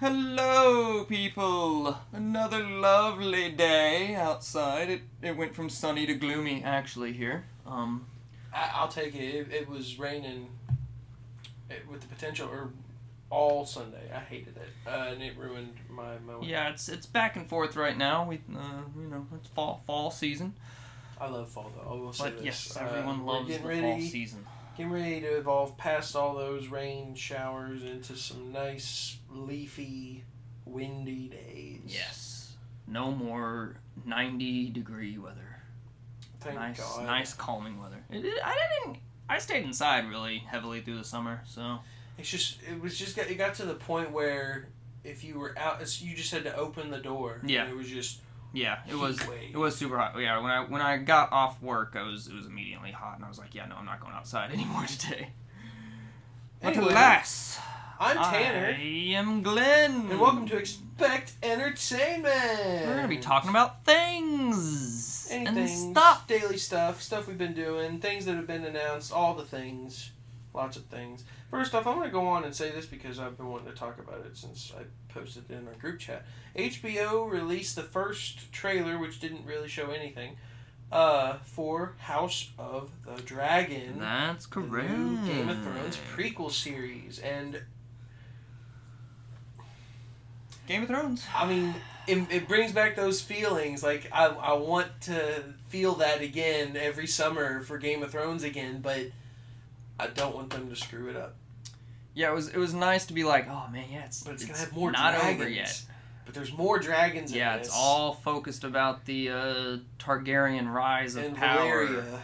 Hello, people! Another lovely day outside. It, it went from sunny to gloomy, actually, here. Um, I, I'll take it. it. It was raining it, with the potential, or all Sunday. I hated it, uh, and it ruined my moment. yeah, it's it's back and forth right now. We, uh, you know, it's fall fall season. I love fall though. I will say But this. yes, Uh, everyone we're loves the getting fall season. Getting ready to evolve past all those rain showers into some nice leafy, windy days. Yes. No more 90 degree weather. Thank nice, God. nice calming weather. It, it- I didn't. I stayed inside really heavily through the summer, so It's just it was just it got to the point where if you were out, it's, you just had to open the door. and Yeah. it was just yeah, it was. wave. It was super hot. Yeah, when I when I got off work, I was it was immediately hot, and I was like, yeah, no, I'm not going outside anymore today. But Anyway, alas, I'm Tanner, I am Glenn, and welcome to Expect Entertainment. We're gonna be talking about things anything, and stuff. daily stuff, stuff we've been doing, things that have been announced, all the things, lots of things. First off, I'm going to go on and say this because I've been wanting to talk about it since I posted it in our group chat. HBO released the first trailer, which didn't really show anything, uh, for House of the Dragon. That's correct. new Game of Thrones prequel series, and Game of Thrones. I mean, it, it brings back those feelings. Like I, I want to feel that again every summer for Game of Thrones again, but I don't want them to screw it up. Yeah, it was it was nice to be like, oh man, yeah, it's, But it's, gonna have more not dragons. over yet. But there's more dragons. Yeah, it's all focused about the uh, Targaryen rise of and power. Valyria.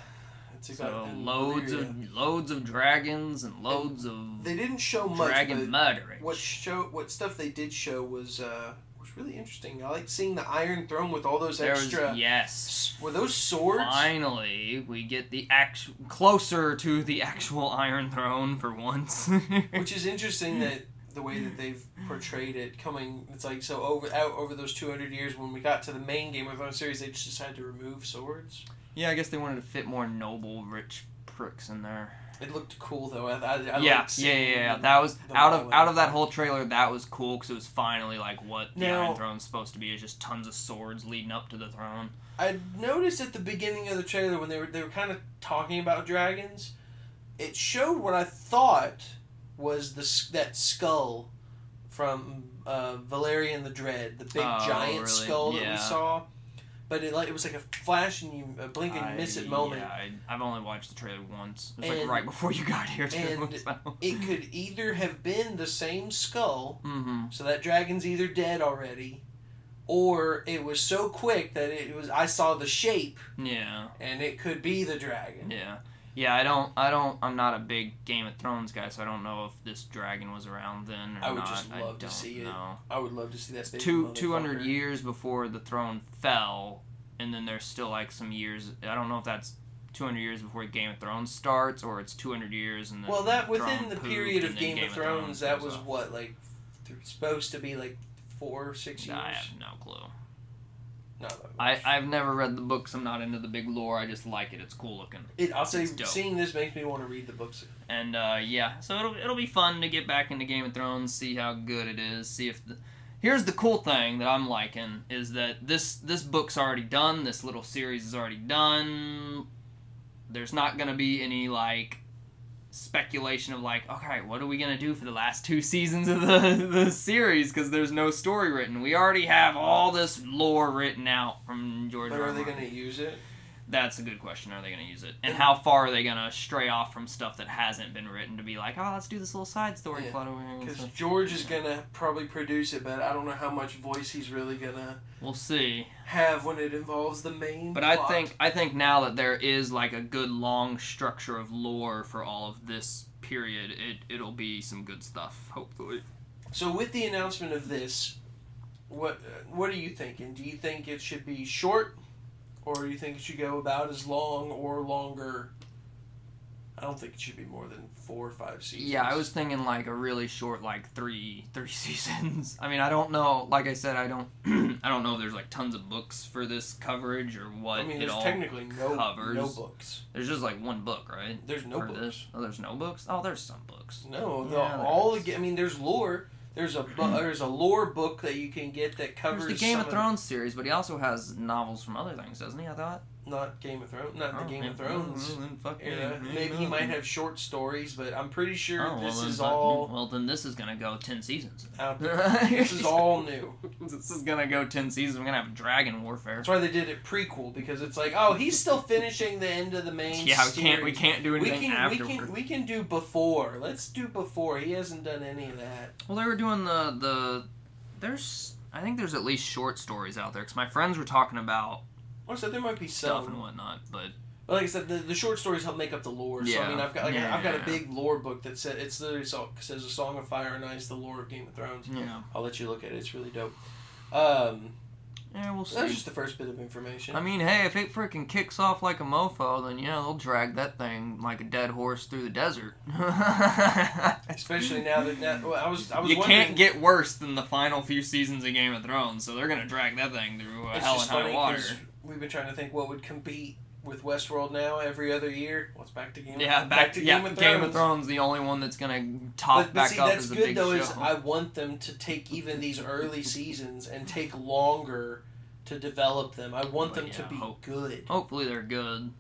So and loads Valyria. of loads of dragons and loads of They didn't show much. dragon murdering. what show? What stuff they did show was uh was really interesting. I like seeing the Iron Throne with all those there extra. was yes. Were those swords? Finally, we get the actual closer to the actual Iron Throne for once. Which is interesting that the way that they've portrayed it coming it's like so over out over those 200 years when we got to the main Game of Thrones series they just decided to remove swords. yeah, I guess they wanted to fit more noble, rich pricks in there. It looked cool though. I, I, I yeah, yeah, yeah, yeah. That was out of out of that whole trailer. That was cool because it was finally like what the Now- Iron Throne's supposed to be is just tons of swords leading up to the throne. I noticed at the beginning of the trailer when they were they were kind of talking about dragons, it showed what I thought was the that skull from uh, Balerion the Dread, the big Oh, giant really? skull that we saw. But it like it was like a flash and you a blink and you miss it moment. Yeah, I, I've only watched the trailer once. It was And- like right before you got here too. and so. It could either have been the same skull, mm-hmm. so that dragon's either dead already, or it was so quick that it was I saw the shape Yeah, and it could be the dragon. yeah, yeah. I don't, I don't. I'm not a big Game of Thrones guy, so I don't know if this dragon was around then or I would not. just love to see it. know. I would love to see that. Two two hundred years before the throne fell, and then there's still like some years. I don't know if that's. 200 years before Game of Thrones starts, or it's 200 years and then Well, that within the period of then Game, of Thrones, that was what like th- supposed to be like four or six years. I have no clue. I. I've never read the books. I'm not into the big lore. I just like it. It's cool looking. it, I'll say dope. seeing this makes me want to read the books. And uh, yeah, so it'll it'll be fun to get back into Game of Thrones, see how good it is, see if the. Here's the cool thing that I'm liking is that this this book's already done. This little series is already done. There's not gonna be any like speculation of like, okay, what are we gonna do for the last two seasons of the the series? Because there's no story written. We already have all this lore written out from George. But R. are R. they to use it? That's a good question. Are they going to use it? And how far are they going to stray off from stuff that hasn't been written to be like, oh, let's do this little side story Yeah, plot over here. Because. George is going to probably produce it, but I don't know how much voice he's really going to We'll see. have when it involves the main. But I think I think now that there is like a good long structure of lore for all of this period, it it'll be some good stuff. Hopefully. So with the announcement of this, what what are you thinking? Do you think it should be short, or do you think it should go about as long or longer? I don't think it should be more than four or five seasons. Yeah, I was thinking like a really short, like three three seasons. I mean, I don't know. Like I said, I don't I don't know if there's like tons of books for this coverage or what I mean, it there's all technically no covers. no books. There's just like one book, right? There's no For books. this? Oh, there's no books. Oh, there's some books. No, the, Yeah, all is. I mean, there's lore. There's a bu- uh, there's a lore book that you can get that covers There's the Game of Thrones series, but he also has novels from other things, doesn't he? I thought. Not Game of Thrones, not Oh, the Game of. Thrones. Era. yeah. Maybe he might have short stories, but I'm pretty sure Oh, this then is all Well, then this is gonna go ten seasons. This is all new. this is gonna go ten seasons. We're gonna have Dragon Warfare. That's why they did it prequel because it's like, oh, he's still finishing the end of the main. Yeah, we can't we can't do We anything can, we can we can do before. Let's do before. He hasn't done any of that. Well, they were doing the the. There's I think there's at least short stories out there because my friends were talking about I said, there might be stuff and whatnot, but But like I said, the, the short stories help make up the lore. So I mean, I've got like, Yeah, I've got a big lore book that said it's literally so, says a Song of Fire and Ice, the lore of Game of Thrones. yeah, I'll let you look at it. It's really dope. Um, yeah, we'll see. that's just the first bit of information. I mean, hey, if it freaking kicks off like a mofo, then yeah, they'll drag that thing like a dead horse through the desert. Especially now that now, well, I was I was you can't get worse than the final few seasons of Game of Thrones, so they're gonna drag that thing through uh, hell and high water. We've been trying to think what would compete with Westworld now every other year. What's back to Game? Of Thrones? Yeah, of, back, to Game yeah, of Game of Thrones, the only one that's gonna top But, but back see, up that's as a good big though. show. Is I want them to take even these early seasons and take longer to develop them. I want Well, them to be hope- good. Hopefully, they're good.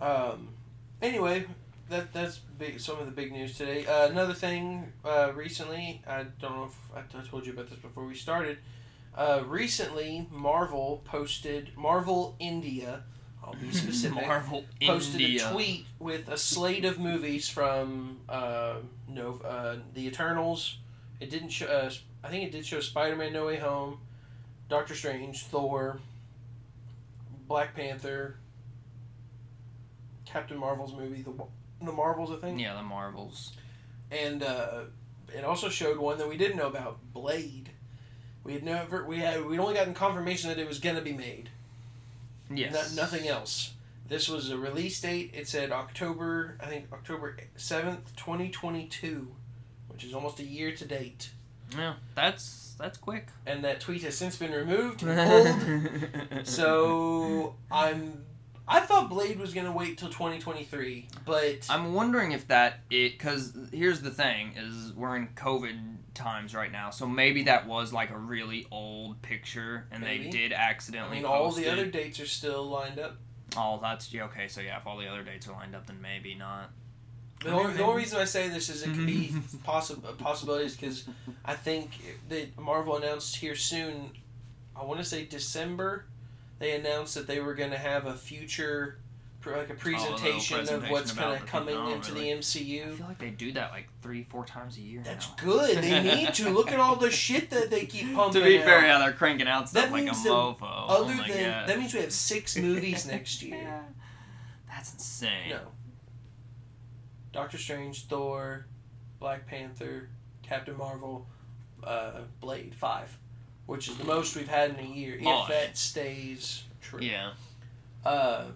Um, anyway, that that's big. Some of the big news today. Uh, another thing. Uh, recently, I don't know if I, I told you about this before we started. Uh, recently, Marvel posted Marvel India. I'll be specific. Marvel posted India. a tweet with a slate of movies from uh, no uh, the Eternals. It didn't show. Uh, I think it did show Spider-Man: No Way Home, Doctor Strange, Thor, Black Panther, Captain Marvel's movie, the the Marvels, I think, Yeah, the Marvels. and uh, it also showed one that we didn't know about, Blade. We had never we had we'd only gotten confirmation that it was gonna be made. Yes. No, nothing else. This was a release date. It said October, I think October 7th, 2022, which is almost a year to date. Yeah, that's that's quick. And that tweet has since been removed so I'm. I thought Blade was going to wait till 2023, but. I'm wondering if that it because here's the thing is we're in COVID times right now, so maybe that was like a really old picture and Maybe. they did accidentally. I mean, all the it. other dates are still lined up. Oh, that's yeah, okay. So yeah, if all the other dates are lined up, then maybe not. The only, the only reason I say this is it could be Mhm. possi- possibilities because I think that Marvel announced here soon. I want to say December. They announced that they were going to have a future, like a presentation, of presentation what's kind of coming technology, into really. the MCU. I feel like they do that like three, four times a year. That's now. good. They need to look at all the shit that they keep pumping. to be out. fair, yeah, they're cranking out stuff That like a means that mofo. oh Other my than God. that means we have six movies next year. Yeah. That's insane. No. Doctor Strange, Thor, Black Panther, Captain Marvel, uh, Blade, five, which is the most we've had in a year. If Five. that stays true. Yeah. Uh,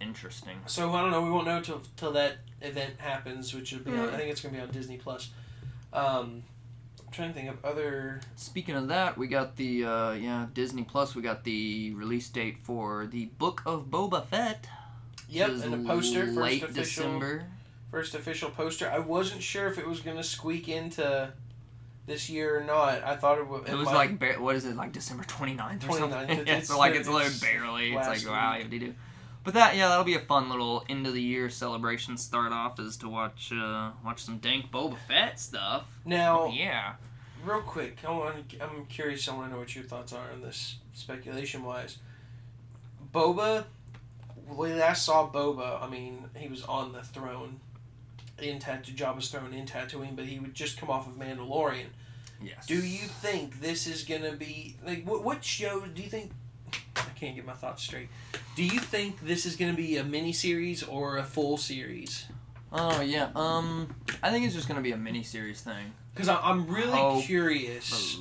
Interesting. so I don't know. We won't know till till that event happens, which will be. On. I think it's gonna be on Disney Plus. Um, I'm trying to think of other. Speaking of that, we got the uh, yeah Disney Plus. We got the release date for the Book of Boba Fett. Yep, and the poster, first late official, December. first official poster. I wasn't sure if it was gonna squeak into this year or not. I thought it would. It was might- like what is it like December 29th or 29th, something? it's- yeah, so like it's it's barely. It's like wow, you have to do. But that yeah, that'll be a fun little end of the year celebration. Start off is to watch uh, watch some dank Boba Fett stuff. now. Yeah. Real quick, I want, I'm curious. I want to know what your thoughts are on this, speculation wise. Boba, we last saw Boba, I mean, he was on the throne in Tatooine, Jabba's throne in Tatooine, but he would just come off of Mandalorian. Yes. Do you think this is gonna be like what? What show do you think? I can't get my thoughts straight. Do you think this is gonna be a mini series or a full series? Oh yeah. Um, I think it's just gonna be a mini series thing. Because I'm really Hopefully. curious.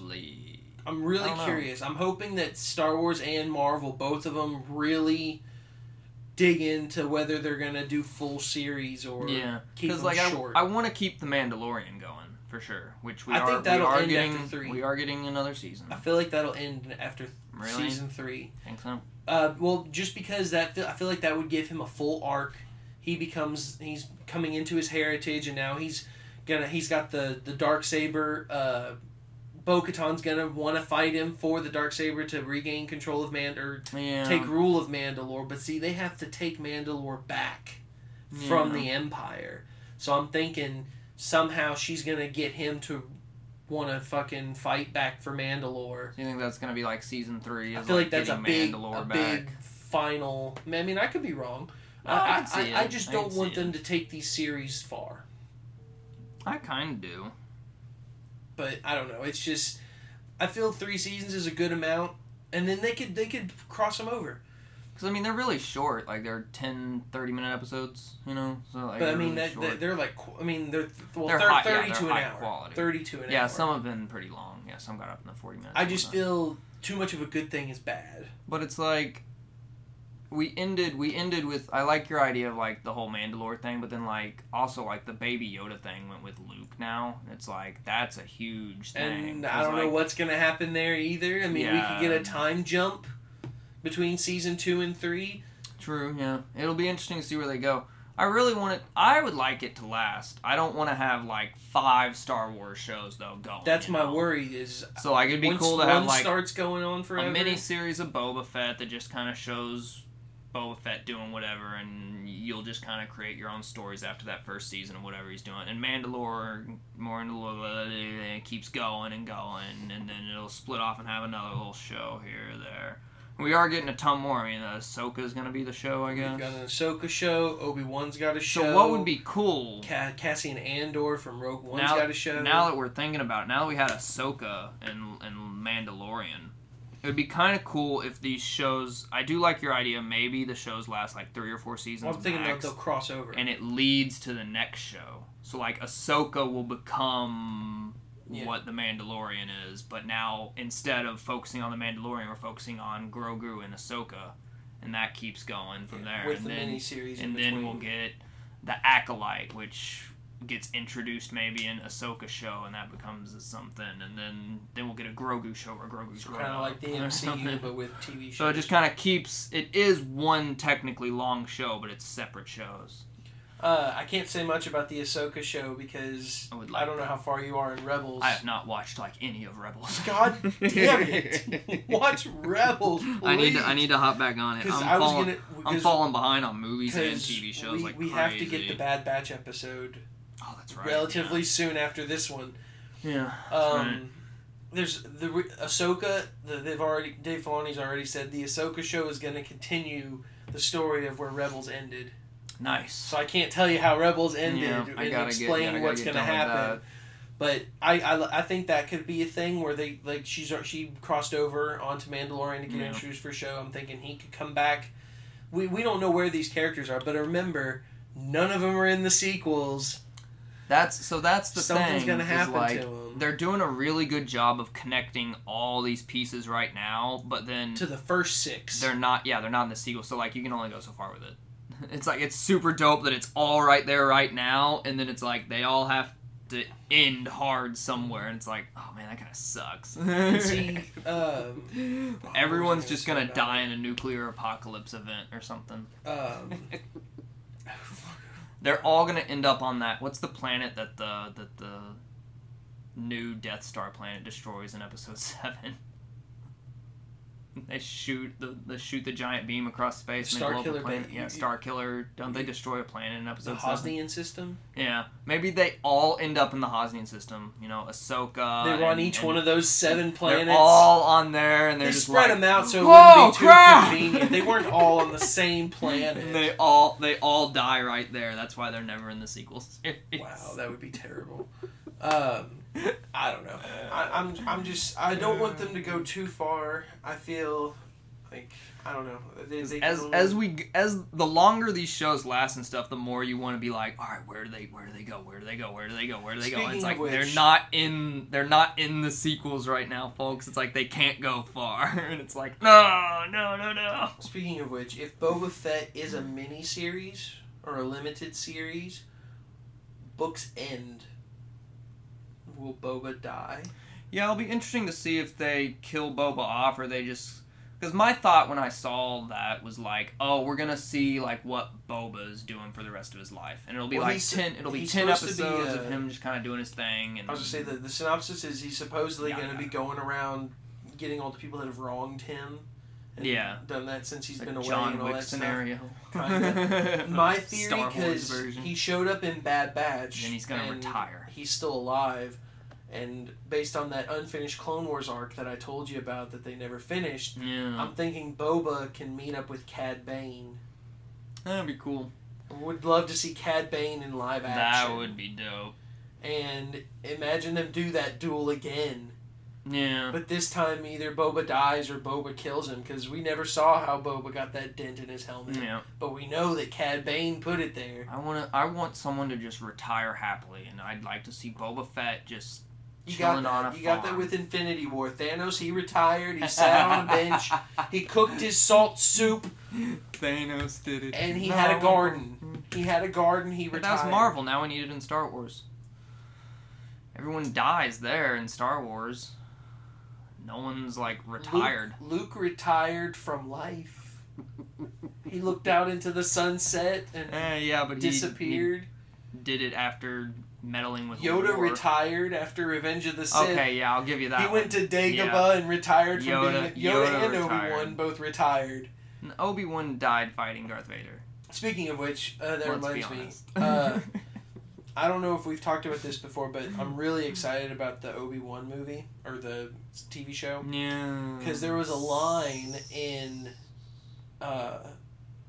I'm really curious. I'm hoping that Star Wars and Marvel, both of them, really dig into whether they're gonna do full series or Yeah, because them like I, short. I want to keep the Mandalorian going for sure. Which we I are. think that'll we are end getting. after three. We are getting another season. I feel like that'll end after Really? season three. think so. Uh, well, just because that I feel like that would give him a full arc. He becomes he's coming into his heritage, and now he's gonna he's got the the dark saber uh, Bo Katan's gonna want to fight him for the dark saber to regain control of Mand or Yeah. take rule of Mandalore. But see, they have to take Mandalore back from the Empire. So I'm thinking somehow she's gonna get him to want to fucking fight back for Mandalore. Do you think that's gonna be like season three? I is, feel like that's a big, Mandalore a back? big final. I mean, I could be wrong. No, I I, I. I just don't want see it. them to take these series far. I kind of do. But I don't know. It's just I feel three seasons is a good amount, and then they could they could cross them over. Because, I mean, they're really short. Like, they're 10, 30 minute episodes, you know? So, like, But I mean, really that, they're like I mean they're well They're thir- yeah, thirty they're to an hour. quality. Thirty to an yeah, hour. some have been pretty long. Yeah, some got up in the 40 minutes. I just feel too much of a good thing is bad. But it's like we ended we ended with I like your idea of like the whole Mandalore thing, but then like also like the baby Yoda thing went with Luke now. It's like that's a huge thing. And I don't know what's gonna happen there either. I mean, we could get a time jump between season two and three. True, yeah. It'll be interesting to see where they go. I really want it I would like it to last. I don't want to have like five Star Wars shows though going. That's my know? worry. Is So like it'd be once cool to have like starts going on forever. a mini series of Boba Fett that just kind of shows Boba Fett doing whatever, and you'll just kind of create your own stories after that first season of whatever he's doing. And Mandalore, Mandalore keeps going and going, and then it'll split off and have another little show here or there. We are getting a ton more. I mean, Ahsoka's gonna be the show, I We've guess. got an Ahsoka show. Obi Wan's got a show. So what would be cool? Ca- Cassian Andor from Rogue One's Now- got a show. Now that we're thinking about it, now that we had Ahsoka and and Mandalorian, it would be kind of cool if these shows. I do like your idea. Maybe the shows last like three or four seasons. Well, I'm thinking that max, they'll cross over. and it leads to the next show. So like Ahsoka will become Yeah. what the Mandalorian is, but now instead of focusing on the Mandalorian, we're focusing on Grogu and Ahsoka, and that keeps going from there. with and the then, and then we'll get the acolyte which gets introduced maybe in Ahsoka show and that becomes something and then then we'll get a Grogu show where Grogu's kind grown of like the or. MCU, but with TV shows. so it just kind of keeps it is one technically long show but it's separate shows Uh, I can't say much about the Ahsoka show because I would I don't know how far you are in Rebels. I have not watched like any of Rebels God damn it! Watch Rebels, please. I need to I need to hop back on it I'm falling gonna. I'm falling behind on movies and TV shows we, like we crazy. have to get the Bad Batch episode oh that's right relatively soon after this one. yeah, yeah Um, right. there's the Ahsoka. The, they've already Dave Filoni's already said the Ahsoka show is going to continue the story of where Rebels ended. nice So I can't tell you how Rebels ended Yeah, and explain get, yeah, what's going to happen. But I, I, I think that could be a thing where they like she's she crossed over onto Mandalorian to get Yeah. introduced for show. I'm thinking he could come back. We we don't know where these characters are, but remember, none of them are in the sequels. That's so. That's the Something's thing. gonna happen like, to them. They're doing a really good job of connecting all these pieces right now, but then To the first six. they're not. Yeah, they're not in the sequel. So like, you can only go so far with it. It's like it's super dope that it's all right there right now, and then it's like they all have to end hard somewhere, and it's like, oh man, that kind of sucks. See, um, Everyone's just gonna gonna say about die in a nuclear apocalypse event or something. um, They're all gonna end up on that. What's the planet that the that the new Death Star planet destroys in Episode Seven? They shoot the they shoot the giant beam across space and they blow up Starkiller a planet. Ba- yeah, Star Killer. Don't they destroy a planet in the Episode Seven? Hosnian system. Yeah, maybe they all end up in the Hosnian system. You know, Ahsoka. They run and- each and one of those seven planets. They're all on there, and they're they just spread like, them out so it wouldn't be too crap! convenient. They weren't all on the same planet. And they all they all die right there. That's why they're never in the sequels. Wow, that would be terrible. Um, I don't know. I, I'm I'm just I don't want them to go too far. I feel like I don't know. They, they as can as we as the longer these shows last and stuff, the more you want to be like, all right, where do they where do they go? Where do they go? Where do they go? Where do they go? And it's like which- they're not in they're not in the sequels right now, folks. It's like they can't go far, and it's like no, no, no, no. Speaking of which, if Boba Fett is a mini series or a limited series, books end. Will Boba die? Yeah, it'll be interesting to see if they kill Boba off or they just Because my thought when I saw that was like, oh, we're gonna see like what Boba's doing for the rest of his life, and it'll be Well, like ten. It'll be ten to be, episodes uh, of him just kind of doing his thing. And I was gonna say that the synopsis is he's supposedly Yeah, going to yeah. be going around getting all the people that have wronged him. And Yeah. done that since he's like been away John and all Wick that scenario. Kinda. My theory, because he showed up in Bad Batch, And he's gonna and retire. He's still alive, and based on that unfinished Clone Wars arc that I told you about that they never finished, yeah, I'm thinking Boba can meet up with Cad Bane. that'd be cool. Would love to see Cad Bane in live action. That would be dope. And imagine them do that duel again. Yeah. But this time, either Boba dies or Boba kills him because we never saw how Boba got that dent in his helmet. Yeah. But we know that Cad Bane put it there. I want to. I want someone to just retire happily, and I'd like to see Boba Fett just You got chilling on that. a You got that farm. with Infinity War. Thanos, he retired. He sat on a bench. He cooked his salt soup, Thanos did it, and he had a garden. He had a garden. He But retired. that was Marvel. Now we need it in Star Wars. Everyone dies there in Star Wars. No one's like retired. Luke, Luke retired from life. he looked out into the sunset and Eh, yeah, but disappeared. He, did it after meddling with Yoda war. retired after Revenge of the Sith. Okay, yeah, I'll give you that. he one. went to Dagobah Yeah. and retired from Yoda- being Yoda, Yoda and Obi Wan both retired. Obi Wan died fighting Darth Vader. Speaking of which, uh, that Let's be reminds me. Uh, I don't know if we've talked about this before, but I'm really excited about the Obi Wan movie or the TV show yeah. because there was a line in uh,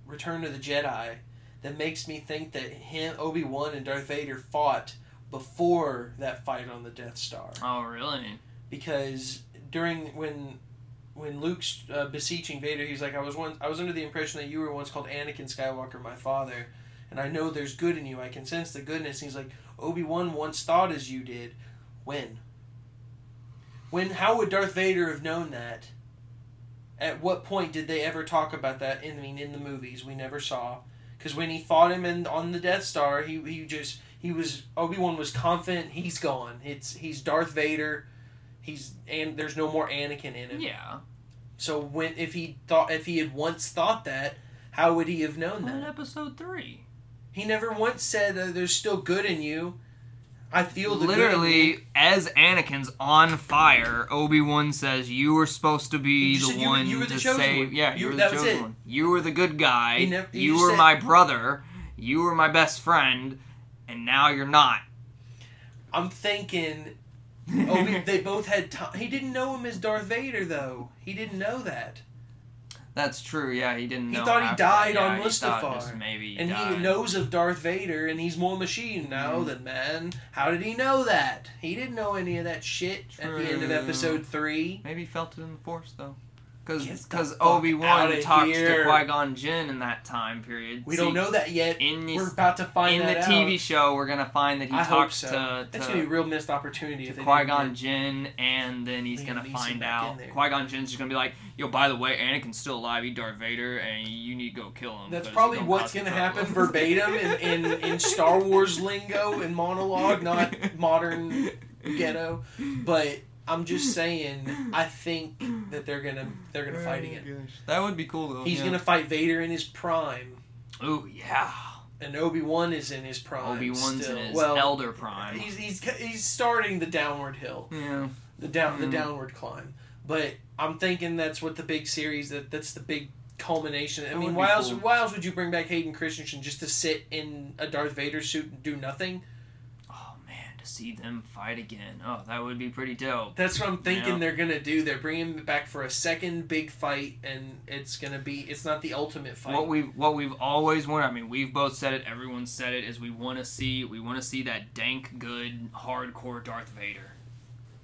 Return of the Jedi that makes me think that him, Obi Wan, and Darth Vader fought before that fight on the Death Star Oh really? because during when when Luke's uh, beseeching Vader, he's like, "I was once I was under the impression that you were once called Anakin Skywalker, my father, and I know there's good in you. I can sense the goodness." And he's like, "Obi Wan once thought as you did. When? When? How would Darth Vader have known that? At what point did they ever talk about that? In, I mean, in the movies, we never saw." Because when he fought him in, on the Death Star, he, he just he was Obi Wan was confident he's gone. It's he's Darth Vader. He's and there's no more Anakin in him. Yeah. So when if he thought if he had once thought that, how would he have known In that? episode three. He never once said uh, there's still good in you. I feel the good in you. Literally, as Anakin's on fire, Obi Wan says, "You were supposed to be He the you- one you were the to save. one. Yeah, You- you, were the chosen it. one. You were the good guy. He never- he you were said- my brother. You were my best friend, and now you're not." I'm thinking. Obi, they both had time. He didn't know him as Darth Vader though. He didn't know that, That's true. Yeah, he didn't. He thought he after died that. on yeah, he Mustafar. maybe he and he knows of Darth Vader, and he's more machine now Mhm. than man. How did he know that? He didn't know any of that shit at the end of Episode Three. Maybe he felt it in the Force though, because Obi Wan talks here. to Qui Gon Jinn in that time period. We See, don't know that yet. in We're about to find that in the that TV out. show, we're gonna find that he I talks so. to, That's gonna be a real missed opportunity. To Qui Gon Jinn, and then he's gonna find out. Qui Gon Jinn's just gonna be like, "Yo, by the way, Anakin's still alive. He Darth Vader, and you need to go kill him." That's probably what's gonna happen verbatim in, in, in Star Wars lingo and monologue, not modern ghetto. But I'm just saying, I think that they're gonna they're gonna fight again. That would be cool though. He's yeah. gonna fight Vader in his prime, Oh yeah. and Obi Wan is in his prime. Obi Wan's in his well, elder prime. He's, he's he's starting the downward hill, Yeah. the down the Mhm. downward climb. But I'm thinking that's what the big series that that's the big culmination. I That mean, why be else cool. why else would you bring back Hayden Christensen just to sit in a Darth Vader suit and do nothing? To see them fight again. Oh, that would be pretty dope. That's what I'm thinking Yeah. they're gonna do. They're bringing him back for a second big fight, and it's gonna be it's not the ultimate fight. What we've what we've always wanted. I mean, we've both said it. Everyone said it. Is we want to see we want to see that dank, good, hardcore Darth Vader.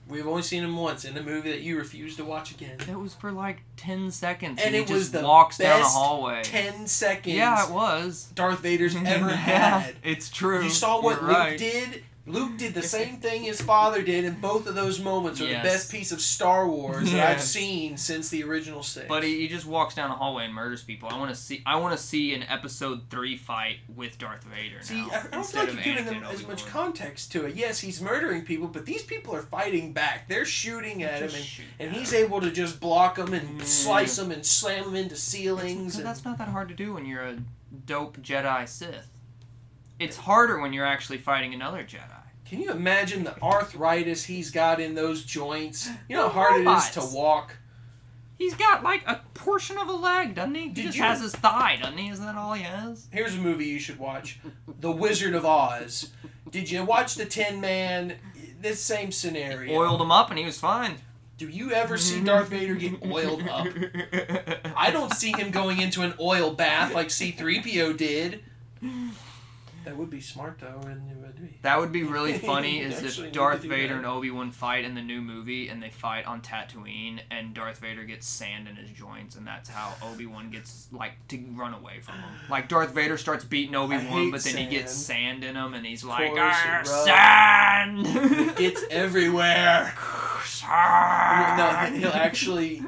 We've only seen him once in a movie that you refused to watch again. It was for like ten seconds, And and, he it was just the walks down a best hallway. Ten seconds. Yeah, it was. Darth Vader's ever yeah, had. it's true. You saw what You're Luke right. did Luke did the same thing his father did, and both of those moments are Yes. the best piece of Star Wars that I've seen since the original six. But he, he just walks down a hallway and murders people. I want to see. I want to see an episode three fight with Darth Vader See, now I I don't feel like you're giving them as much context to it. Yes, he's murdering people, but these people are fighting back. They're shooting at him, and, shoot and he's able to just block them and Yeah. slice them and slam them into ceilings. And, that's not that hard to do when you're a dope Jedi Sith. It's harder when you're actually fighting another Jedi. Can you imagine the arthritis he's got in those joints? You know how hard it is to walk. He's got like a portion of a leg, doesn't he? He Did just you- has his thigh, doesn't he? Isn't that all he has? Here's a movie you should watch: The Wizard of Oz. Did you watch the Tin Man? This same scenario. Oiled him up and he was fine. Do you ever see Darth Vader get oiled up? I don't see him going into an oil bath like C3PO did. That would be smart though, and it would be. That would be really funny is if Darth Vader and Obi Wan fight in the new movie and they fight on Tatooine and Darth Vader gets sand in his joints and that's how Obi Wan gets like to run away from him. Like Darth Vader starts beating Obi Wan, but then he gets sand. sand in him and he's like, ah, sand. It gets everywhere. No, he'll actually.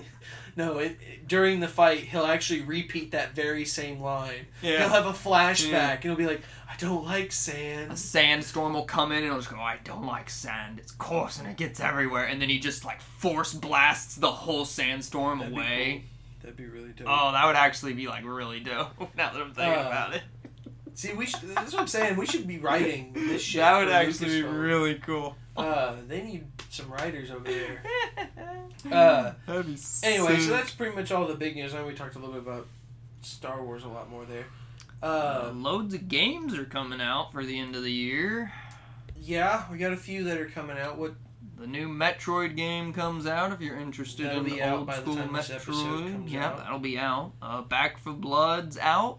No, it, it- during the fight, he'll actually repeat that very same line. Yeah. He'll have a flashback, Yeah. and he'll be like, "I don't like sand. A sandstorm will come in and it'll just go, I don't like sand. It's coarse and it gets everywhere. And then he just like force blasts the whole sandstorm That'd be away. That'd be really dope. Oh, that would actually be like really dope. Now that I'm thinking Uh, about it, See, we should, that's what I'm saying. We should be writing this shit. that would actually be really cool. Uh, they need some writers over there. Uh, That'd be anyway, sick. so that's pretty much all the big news. I know we talked a little bit about Star Wars a lot more there. Uh, loads of games are coming out for the end of the year. yeah, we got a few that are coming out. What The new Metroid game comes out if you're interested That'll in out old by the school time this Metroid. comes yeah, out. that'll be out. Uh, Back 4 Blood's out.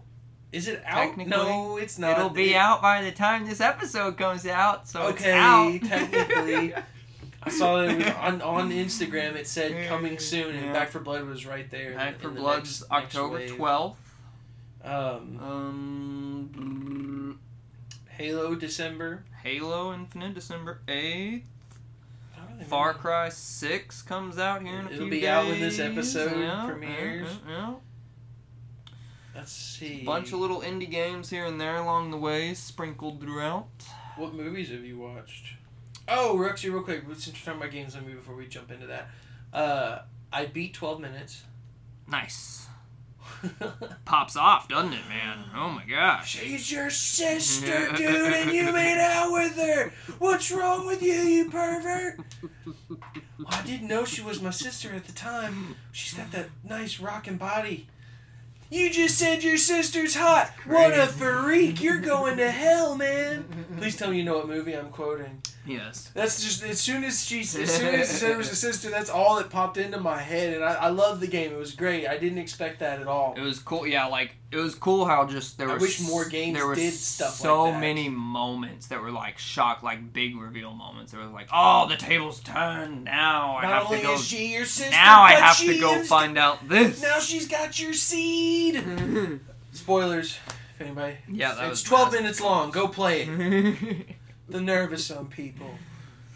is it out? Technically, No, it's not. It'll be It- out by the time this episode comes out, so Okay, it's out. technically. I saw it on on Instagram. It said coming soon, and Yeah. Back 4 Blood was right there. Back for the Blood's next- October twelfth. Um, Um, Halo December. Halo Infinite December eighth. Really Far remember. Cry Six comes out here in a It'll few days. It'll be out when this episode Yeah, premieres. yeah, yeah. Let's see. A Bunch of little indie games here and there along the way, sprinkled throughout. What movies have you watched? Oh, Roxy, real quick, since we're talking about games, let me before we jump into that. Uh, I beat twelve minutes. Nice. Pops off, doesn't it, man? Oh my gosh. She's your sister, dude, and you made out with her. What's wrong with you, you pervert? Well, I didn't know she was my sister at the time. She's got that nice rocking body. You just said your sister's hot. What a freak! You're going to hell, man. Please tell me you know what movie I'm quoting. Yes. That's just as soon as she as soon as she said it was a sister, that's all that popped into my head, and I, I love the game. It was great. I didn't expect that at all. It was cool. Yeah, like it was cool how just there I were. wish more games there were did stuff so like that. many moments that were like shock, like big reveal moments. There was like, oh, the tables turned. Now I Not have only to go. is she your sister, now I have to go is- find out this. Now she's got your seed. Spoilers, if anybody. Yeah, that it's twelve bad. minutes long. Go play it. the nerve of some people.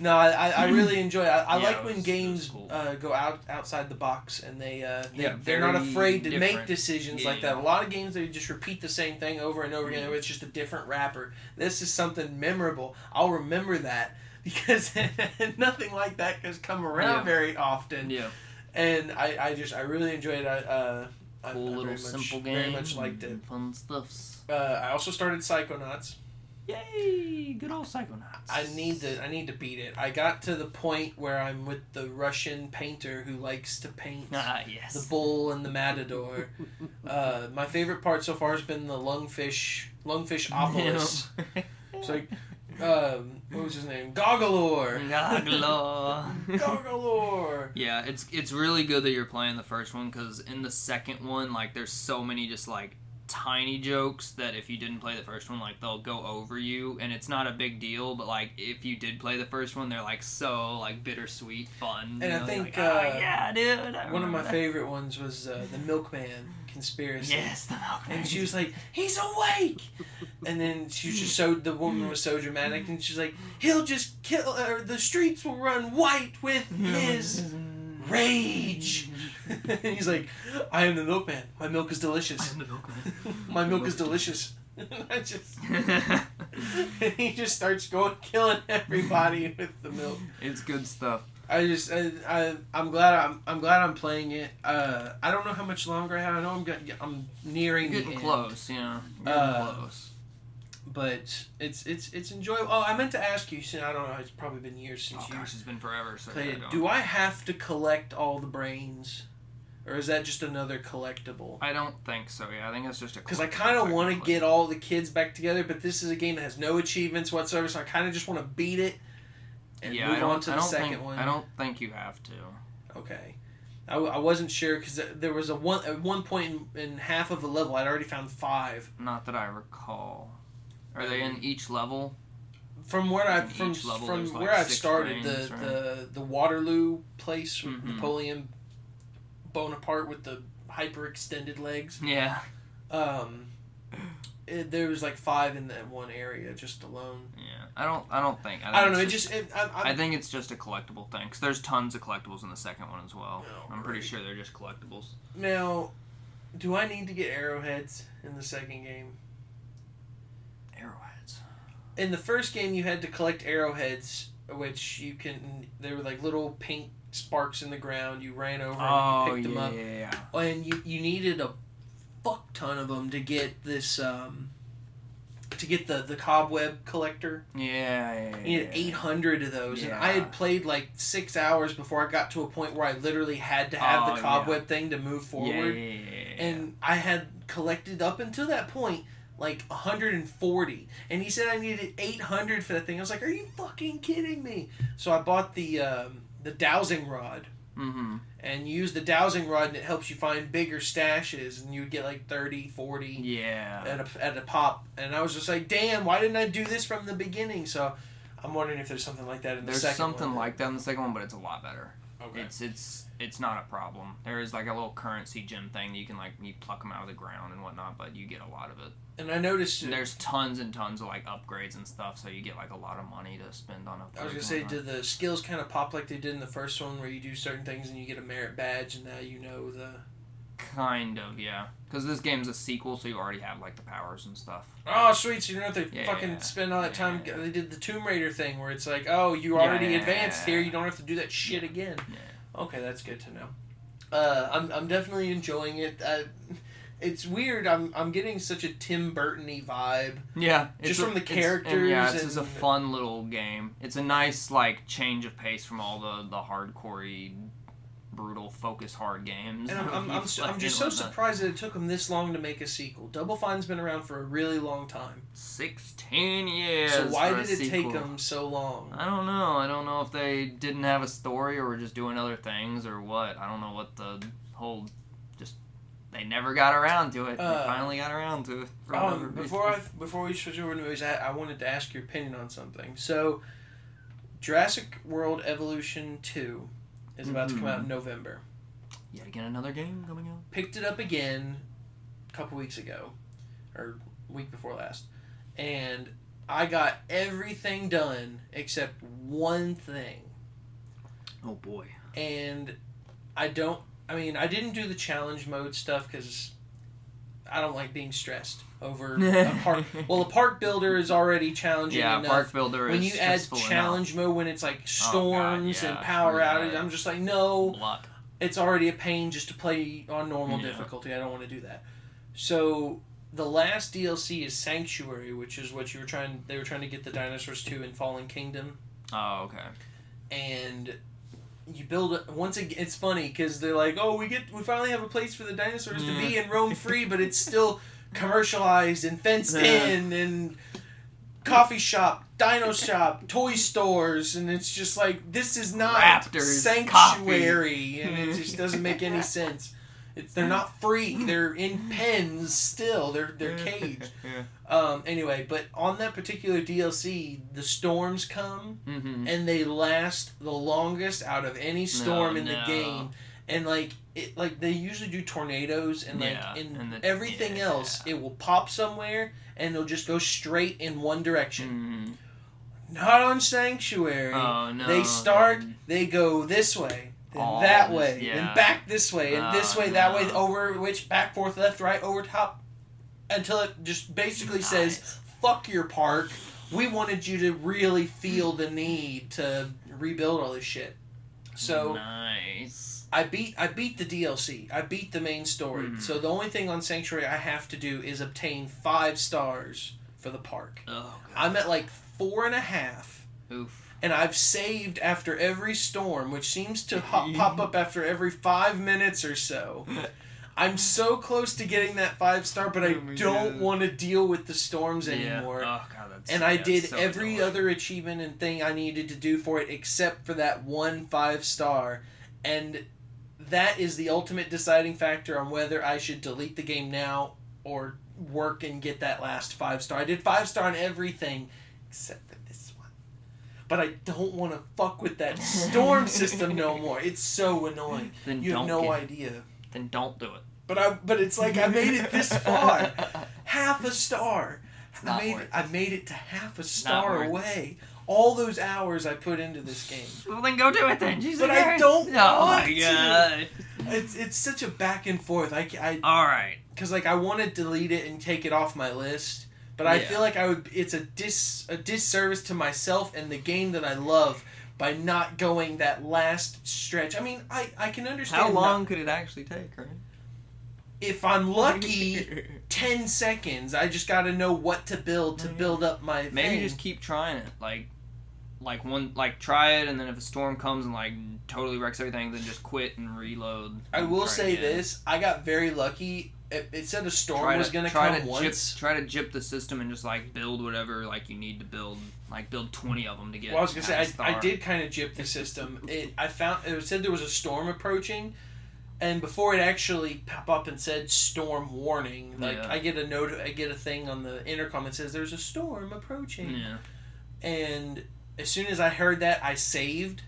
No, I, I, I really enjoy. It. I, I Yeah, like it when was- it games cool. uh, go out outside the box and they, uh, they Yeah, they're not afraid to make different decisions like game. that. A lot of games they just repeat the same thing over and over again. Mhm. It's just a different wrapper. This is something memorable. I'll remember that because nothing like that has come around Yeah. very often. yeah, And I, I just I really enjoyed it. I, uh, I, cool I little very much, simple game. Very much liked it. Fun stuffs. Uh, I also started Psychonauts. Yay! Good old Psychonauts. I need to I need to beat it. I got to the point where I'm with the Russian painter who likes to paint Ah, yes. the bull and the matador. uh, my favorite part so far has been the lungfish lungfish opolis. It's like um, what was his name? Goggalor. Goggalor. Yeah, it's it's really good that you're playing the first one because in the second one, like, there's so many just like tiny jokes that if you didn't play the first one, like they'll go over you, and it's not a big deal. But like if you did play the first one, they're like so like bittersweet fun. And you I think, like, uh, "Oh, yeah, dude. I One of my that." favorite ones was uh, the Milkman conspiracy. Yes, the milkman. And she was like, "He's awake," and then she was just so the woman was so dramatic, and she's like, "He'll just kill, or the streets will run white with his rage." And he's like, "I am the milkman. My milk is delicious. I'm the milkman. My milk is delicious." And I just, and he just starts going killing everybody with the milk. it's good stuff. I just I, I I'm glad I'm I'm glad I'm playing it. Uh, I don't know how much longer I have. I know I'm I'm nearing Getting the end, close, you know. Getting Uh, close. but it's it's it's enjoyable. Oh, I meant to ask you. Since I don't know, it's probably been years since Oh you gosh, it's been forever. So played yeah, it. Do I have to collect all the brains, or is that just another collectible? I don't think so. Yeah, I think it's just a. Because I kind of want to get all the kids back together, but this is a game that has no achievements whatsoever, so I kind of just want to beat it and yeah, move I on to the second think, one. I don't think you have to. Okay. I wasn't sure because there was a one at one point in, in half of a level I'd already found five Not that I recall. Are they in each level? from where I from level from like, where I started the, right? the the Waterloo place with Mhm. Napoleon Bonaparte with the hyper extended legs. Yeah. Um, it, there was like five in that one area just alone. Yeah. I don't. I don't think. I, think I don't know. It it's just it, I, I I, think it's just a collectible thing. Cause there's tons of collectibles in the second one as well. Oh, I'm pretty great. sure they're just collectibles. now. Do I need to get arrowheads in the second game? Arrowheads. in the first game you had to collect arrowheads which you can they were like little pink sparks in the ground you ran over Oh and you picked yeah, them up. yeah, yeah. and you, you needed a fuck ton of them to get this um to get the the cobweb collector. Yeah, yeah, yeah. you needed 800 of those. And i had played like six hours before i got to a point where i literally had to have Oh, the cobweb thing to move forward. Yeah, yeah, yeah, yeah, yeah. and I had collected up until that point like 140 and he said I needed 800 for that thing. I was like are you fucking kidding me? So I bought the um, the dowsing rod Mm-hmm. and you use the dowsing rod and it helps you find bigger stashes and you would get like 30 40 Yeah. at a, at a pop and I was just like damn why didn't I do this from the beginning so I'm wondering if there's something like that in the There's second something like that in the second one, but it's a lot better. Okay It's it's it's not a problem. There is like a little currency gem thing that you can like you pluck them out of the ground and whatnot, but you get a lot of it. and I noticed And there's tons and tons of like upgrades and stuff, so you get like a lot of money to spend on upgrades. I was gonna say, do the skills kind of pop like they did in the first one, where you do certain things and you get a merit badge, and now you know the. Kind of yeah, because this game's a sequel, so you already have like the powers and stuff. Oh, sweet! So you don't have to Yeah. fucking spend all that time. Yeah. They did the Tomb Raider thing, where it's like, oh, you already Yeah. advanced here. You don't have to do that shit again. Yeah. Okay, that's good to know. Uh, I'm I'm definitely enjoying it. Uh, it's weird. I'm I'm getting such a Tim Burton-y vibe. Yeah, Just from the it's- and yeah, characters it's just a fun little game. It's a nice like change of pace from all the the hardcorey, brutal, focus hard games. And I'm, I'm, I'm, You've s- played I'm just so surprised that it took them this long to make a sequel. Double Fine's been around for a really long time. Sixteen years. so why did it take them so long? I don't know. I don't know if they didn't have a story or were just doing other things or what. I don't know what the whole just they never got around to it. Uh, they finally got around to it. Um, before I before we switch over to movies, I, I wanted to ask your opinion on something. So, Jurassic World Evolution Two is about to come out in mm-hmm. November. yet again another game coming out. Picked it up again a couple weeks ago, or week before last, and I got everything done except one thing. Oh boy. and I don't. I mean, I didn't do the challenge mode stuff because I don't like being stressed over a park. Well, a park builder is already challenging Yeah, enough. Park Builder when is you add stressful challenge mode when it's like oh, storms yeah, and power screw outage. I'm just like, no, enough. Luck. it's already a pain just to play on normal Yeah. difficulty. I don't want to do that. So the last DLC is Sanctuary, which is what you were trying. They were trying to get the dinosaurs to in Fallen Kingdom Oh okay. and you build it once again it's funny because they're like oh we get we finally have a place for the dinosaurs to be mm. and roam free but it's still commercialized and fenced in and coffee shop dino shop toy stores and it's just like this is not Raptors, sanctuary and it just doesn't make any sense It's, they're not free. They're in pens still. They're they're caged. yeah. Um, anyway, but on that particular DLC, the storms come Mm-hmm. and they last the longest out of any storm No, in the game. And like it, like they usually do tornadoes and like Yeah, in and the- everything yeah. else, it will pop somewhere and it'll just go straight in one direction. Mm-hmm. Not on Sanctuary. Oh no. they start, then- they go this way, then that this- way, then back this way, and this Oh, way, that way, over which, back, forth, left, right, over top, until it just basically says, fuck your park. We wanted you to really feel the need to rebuild all this shit. So nice. I beat I beat the DLC. I beat the main story. Mhm. So the only thing on Sanctuary I have to do is obtain five stars for the park. Oh. I'm at like four and a half Oof. and I've saved after every storm, which seems to hop, pop up after every five minutes or so. I'm so close to getting that five star, but I Oh don't want to deal with the storms Yeah. anymore. Oh god, that's. and I yeah, did so every annoying. other achievement and thing I needed to do for it except for that one five star. And that is the ultimate deciding factor on whether I should delete the game now or work and get that last five star. I did five star on everything except for this one. But I don't want to fuck with that storm system no more. It's so annoying. Then You don't have no get- idea. Then don't do it. But I but it's like I made it this far. half a star. I not made worth it, it. I made it to half a star away. it. All those hours I put into this game. Well, then go do it then. Jesus But I don't Oh want my to. god. It's it's such a back and forth. I I All right. because like I want to delete it and take it off my list, but I Yeah. feel like I would. It's a dis a disservice to myself and the game that I love by not going that last stretch. I mean, I I can understand How not- long could it actually take, right? if I'm lucky. 10 seconds. I just got to know what to build to Yeah. build up my Maybe thing. just keep trying it. Like, like one, like try it, and then if a storm comes and like totally wrecks everything, then just quit and reload. I will say again. this: I got very lucky. It, it said a storm Try was to, to try come to once. Jip, try to jip the system and just like build whatever like you need to build. Like build twenty of them to get. Well, I was going to say I, I did kind of jip the system. It I found it said there was a storm approaching, and before it actually pop up and said storm warning, like Yeah. I get a note, I get a thing on the intercom that says there's a storm approaching. Yeah. and as soon as I heard that, I saved.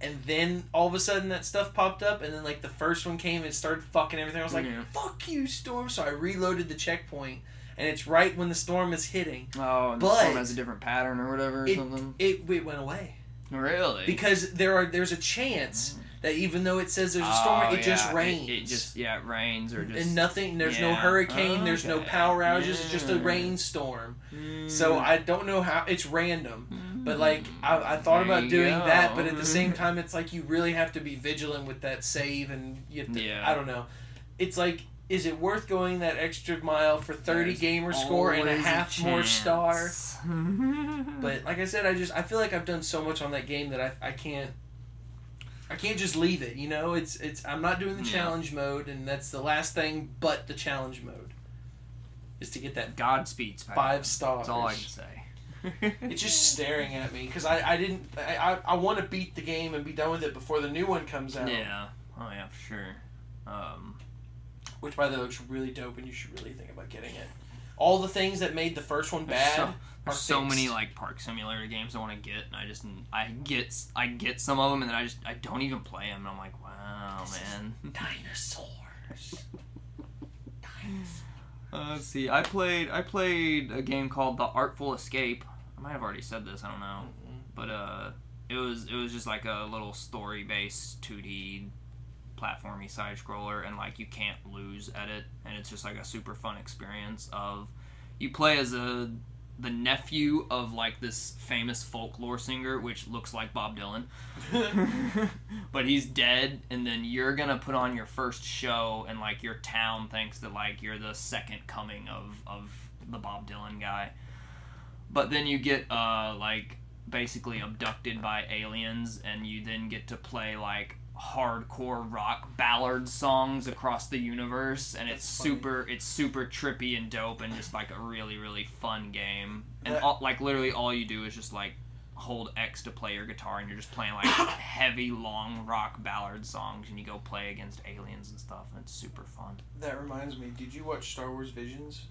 And then all of a sudden that stuff popped up, and then like the first one came and started fucking everything. I was like, Yeah. "Fuck you, storm!" So I reloaded the checkpoint, and it's right when the storm is hitting. Oh, and the But- storm has a different pattern or whatever or It, something. it it went away Really? because there are there's a chance that even though it says there's a storm, Oh, it just rains. It, just yeah, it rains or just and nothing. There's no yeah. hurricane. There's no power outages. It's just a rainstorm. Mm. So I don't know how. It's random. But like I, I thought There about doing go. that, but at the same mm-hmm. time, it's like you really have to be vigilant with that save, and you have to. Yeah. I don't know. It's like, is it worth going that extra mile for thirty There's gamer score and a half more star? But like I said, I just I feel like I've done so much on that game that I, I can't. I can't just leave it, you know. It's it's. I'm not doing the Yeah. challenge mode, and that's the last thing. But the challenge mode is to get that Godspeed, five stars. That's all I can say. It's just staring at me because I, I didn't I, I, I want to beat the game and be done with it before the new one comes out. Yeah. Oh yeah, for sure. Um, Which by the way looks really dope and you should really think about getting it. All the things that made the first one bad so- are there's so many like park simulator games I want to get, and I just I get I get some of them, and then I just I don't even play them, and I'm like, wow, This is- man. dinosaurs. Dinosaurs. Uh, let's see. I played I played a game called The Artful Escape. I might have already said this. I don't know, but uh, it was it was just like a little story based 2D platformy side scroller, and like you can't lose at it, and it's just like a super fun experience. Of you play as a the nephew of like this famous folklore singer, which looks like Bob Dylan. but he's dead and then you're gonna put on your first show and like your town thinks that like you're the second coming of of the bob dylan guy but then you get uh like basically abducted by aliens and you then get to play like hardcore rock ballad songs across the universe and it's funny. super it's super trippy and dope and just like a really really fun game and That- all, like literally all you do is just like hold X to play your guitar, and you're just playing like heavy, long rock ballad songs, and you go play against aliens and stuff, and it's super fun. That reminds me. Did you watch Star Wars Visions?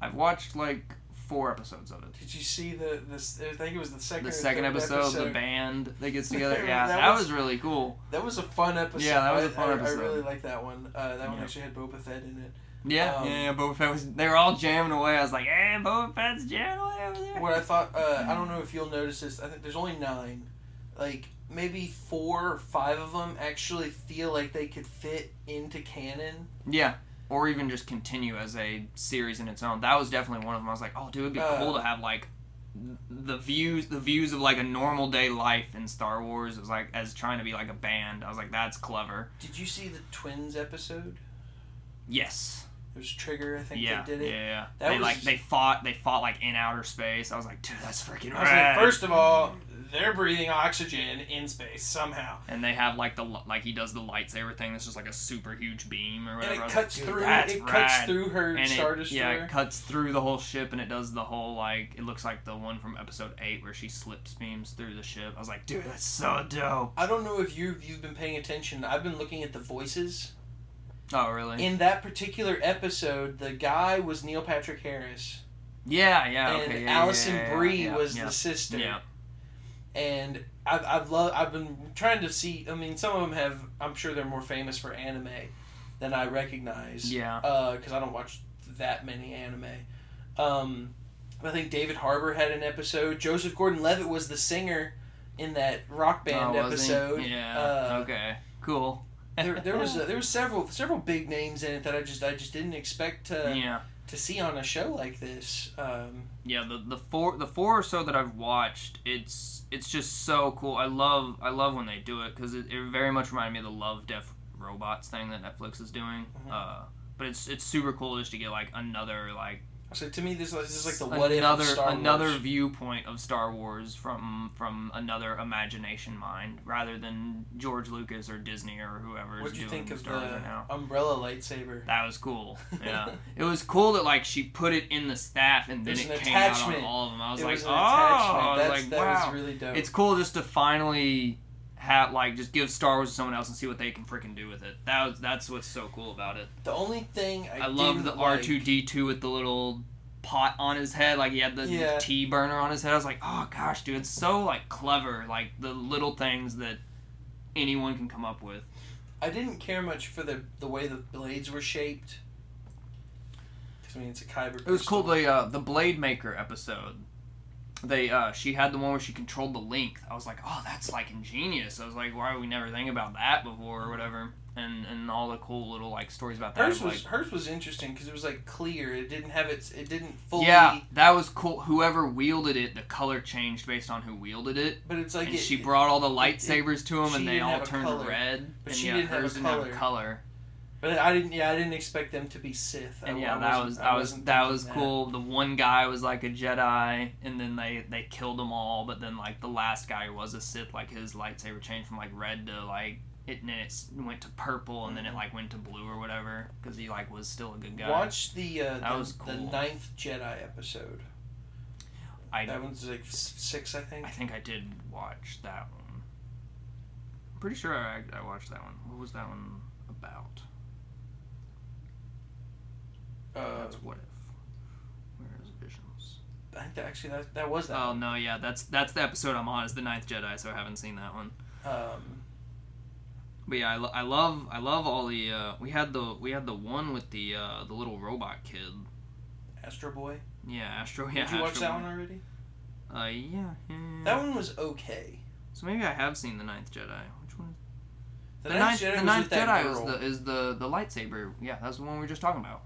I've watched like four episodes of it. Did you see the this? I think it was the second. The or second third episode, the band that gets together, yeah, That that, was- was, really cool. That was a fun episode. Yeah, that was a a fun I, episode. I really like that one. Uh, that one actually had Boba Fett in it. Yeah, Um, yeah, yeah. Boba Fett was. They were all jamming away. I was like, "Hey, Boba Fett's jamming away over there." What I thought, uh, I don't know if you'll notice this. I think there's only nine. Like maybe four or five of them actually feel like they could fit into canon. Yeah, or even just continue as a series in its own. That was definitely one of them. I was like, "Oh, dude, it'd be Uh, cool to have like the views, the views of like a normal day life in Star Wars." Was like as trying to be like a band. I was like, "That's clever." Did you see the twins episode? Yes. It was Trigger, I think Yeah. that did it. Yeah. That they was- like they fought. They fought like in outer space. I was like, "Dude, that's freaking I was rad." like, first of all, they're breathing oxygen in space somehow, and they have like the like he does the lightsaber thing. That's just like a super huge beam or whatever. I it cuts like, through. It cuts rad." through her and star it, destroyer. yeah, it cuts through the whole ship, and it does the whole like it looks like the one from episode eight where she slips beams through the ship. I was like, dude, that's so dope. I don't know if you you've been paying attention. I've been looking at the voices. Oh, really? In that particular episode, the guy was Neil Patrick Harris, yeah, yeah. and okay, yeah, Alison yeah, yeah, Brie was the sister. Yeah, And I've I've loved, I've been trying to see. I mean, some of them have. I'm sure they're more famous for anime than I recognize. yeah. because I don't watch that many anime. Um, I think David Harbour had an episode. Joseph Gordon-Levitt was the singer in that rock band oh, was he? episode. Yeah. Uh, okay. Cool. There, there was uh, there was several several big names in it that I just I just didn't expect to yeah. to see on a show like this. Um, Yeah, the the four the four or so that I've watched, it's it's just so cool. I love I love when they do it because it, it very much reminded me of the Love Death Robots thing that Netflix is doing. Mhm. Uh, but it's it's super cool just to get like another like so to me, this, is- this is like the what if another Star another Wars. viewpoint of Star Wars from from another imagination mind rather than George Lucas or Disney or whoever What'd you think of Star the right now. umbrella lightsaber? That was cool. Yeah, it was cool that like she put it in the staff and then There's it came out attachment. on all of them. I was it like, was oh, an I attachment. was That's, like, that wow. was really dope. It's cool just to finally have like just give Star Wars to someone else and see what they can freaking do with it. That was that's what's so cool about it. the only thing I, I, love the R two D two with the little pot on his head, like he had the, the Yeah. tea burner on his head. I was like, oh gosh, dude, it's so like clever, like the little things that anyone can come up with. I didn't care much for the the way the blades were shaped. I mean, it's a kyber. It was cool. The uh, the Blade Maker episode. They uh, she had the one where she controlled the length. I was like, oh, that's like ingenious. I was like, why would we never think about that before or whatever. And and all the cool little like stories about that. Hers was like, hers was interesting because it was like clear. It didn't have its. It didn't fully. yeah, that was cool. Whoever wielded it, the color changed based on who wielded it. But it's like it, she brought all the it- lightsabers to him, and they all turned color. red. But and she yeah, didn't have hers didn't have a color. But I didn't. Yeah, I didn't expect them to be Sith. And I yeah, that was that was that was cool. The one guy was like a Jedi, and then they they killed them all. But then like the last guy was a Sith. Like his lightsaber changed from like red to like it, and then it went to purple, and then it Mhm. like went to blue or whatever because he like was still a good guy. Watch the uh, That the, was the ninth Jedi episode. I That one's like six, I think. I think I did watch that one. I'm pretty sure I I watched that one. What was that one about? Uh, That's what if. Where is Visions? I think that actually that that was that. Oh one. no, yeah, that's that's the episode I'm on. Is the Ninth Jedi, so I haven't seen that one. Um, But yeah, I, lo- I love I love all the uh, we had the we had the one with the uh, the little robot kid. Astro Boy. Yeah, Astro. Yeah, Did you watch that Boy. one already? Uh, yeah, yeah. That one was okay. So maybe I have seen the Ninth Jedi. Which one? The, The, Ninth Ninth, Jedi the Ninth Jedi is the is the the lightsaber. Yeah, that's the one we were just talking about.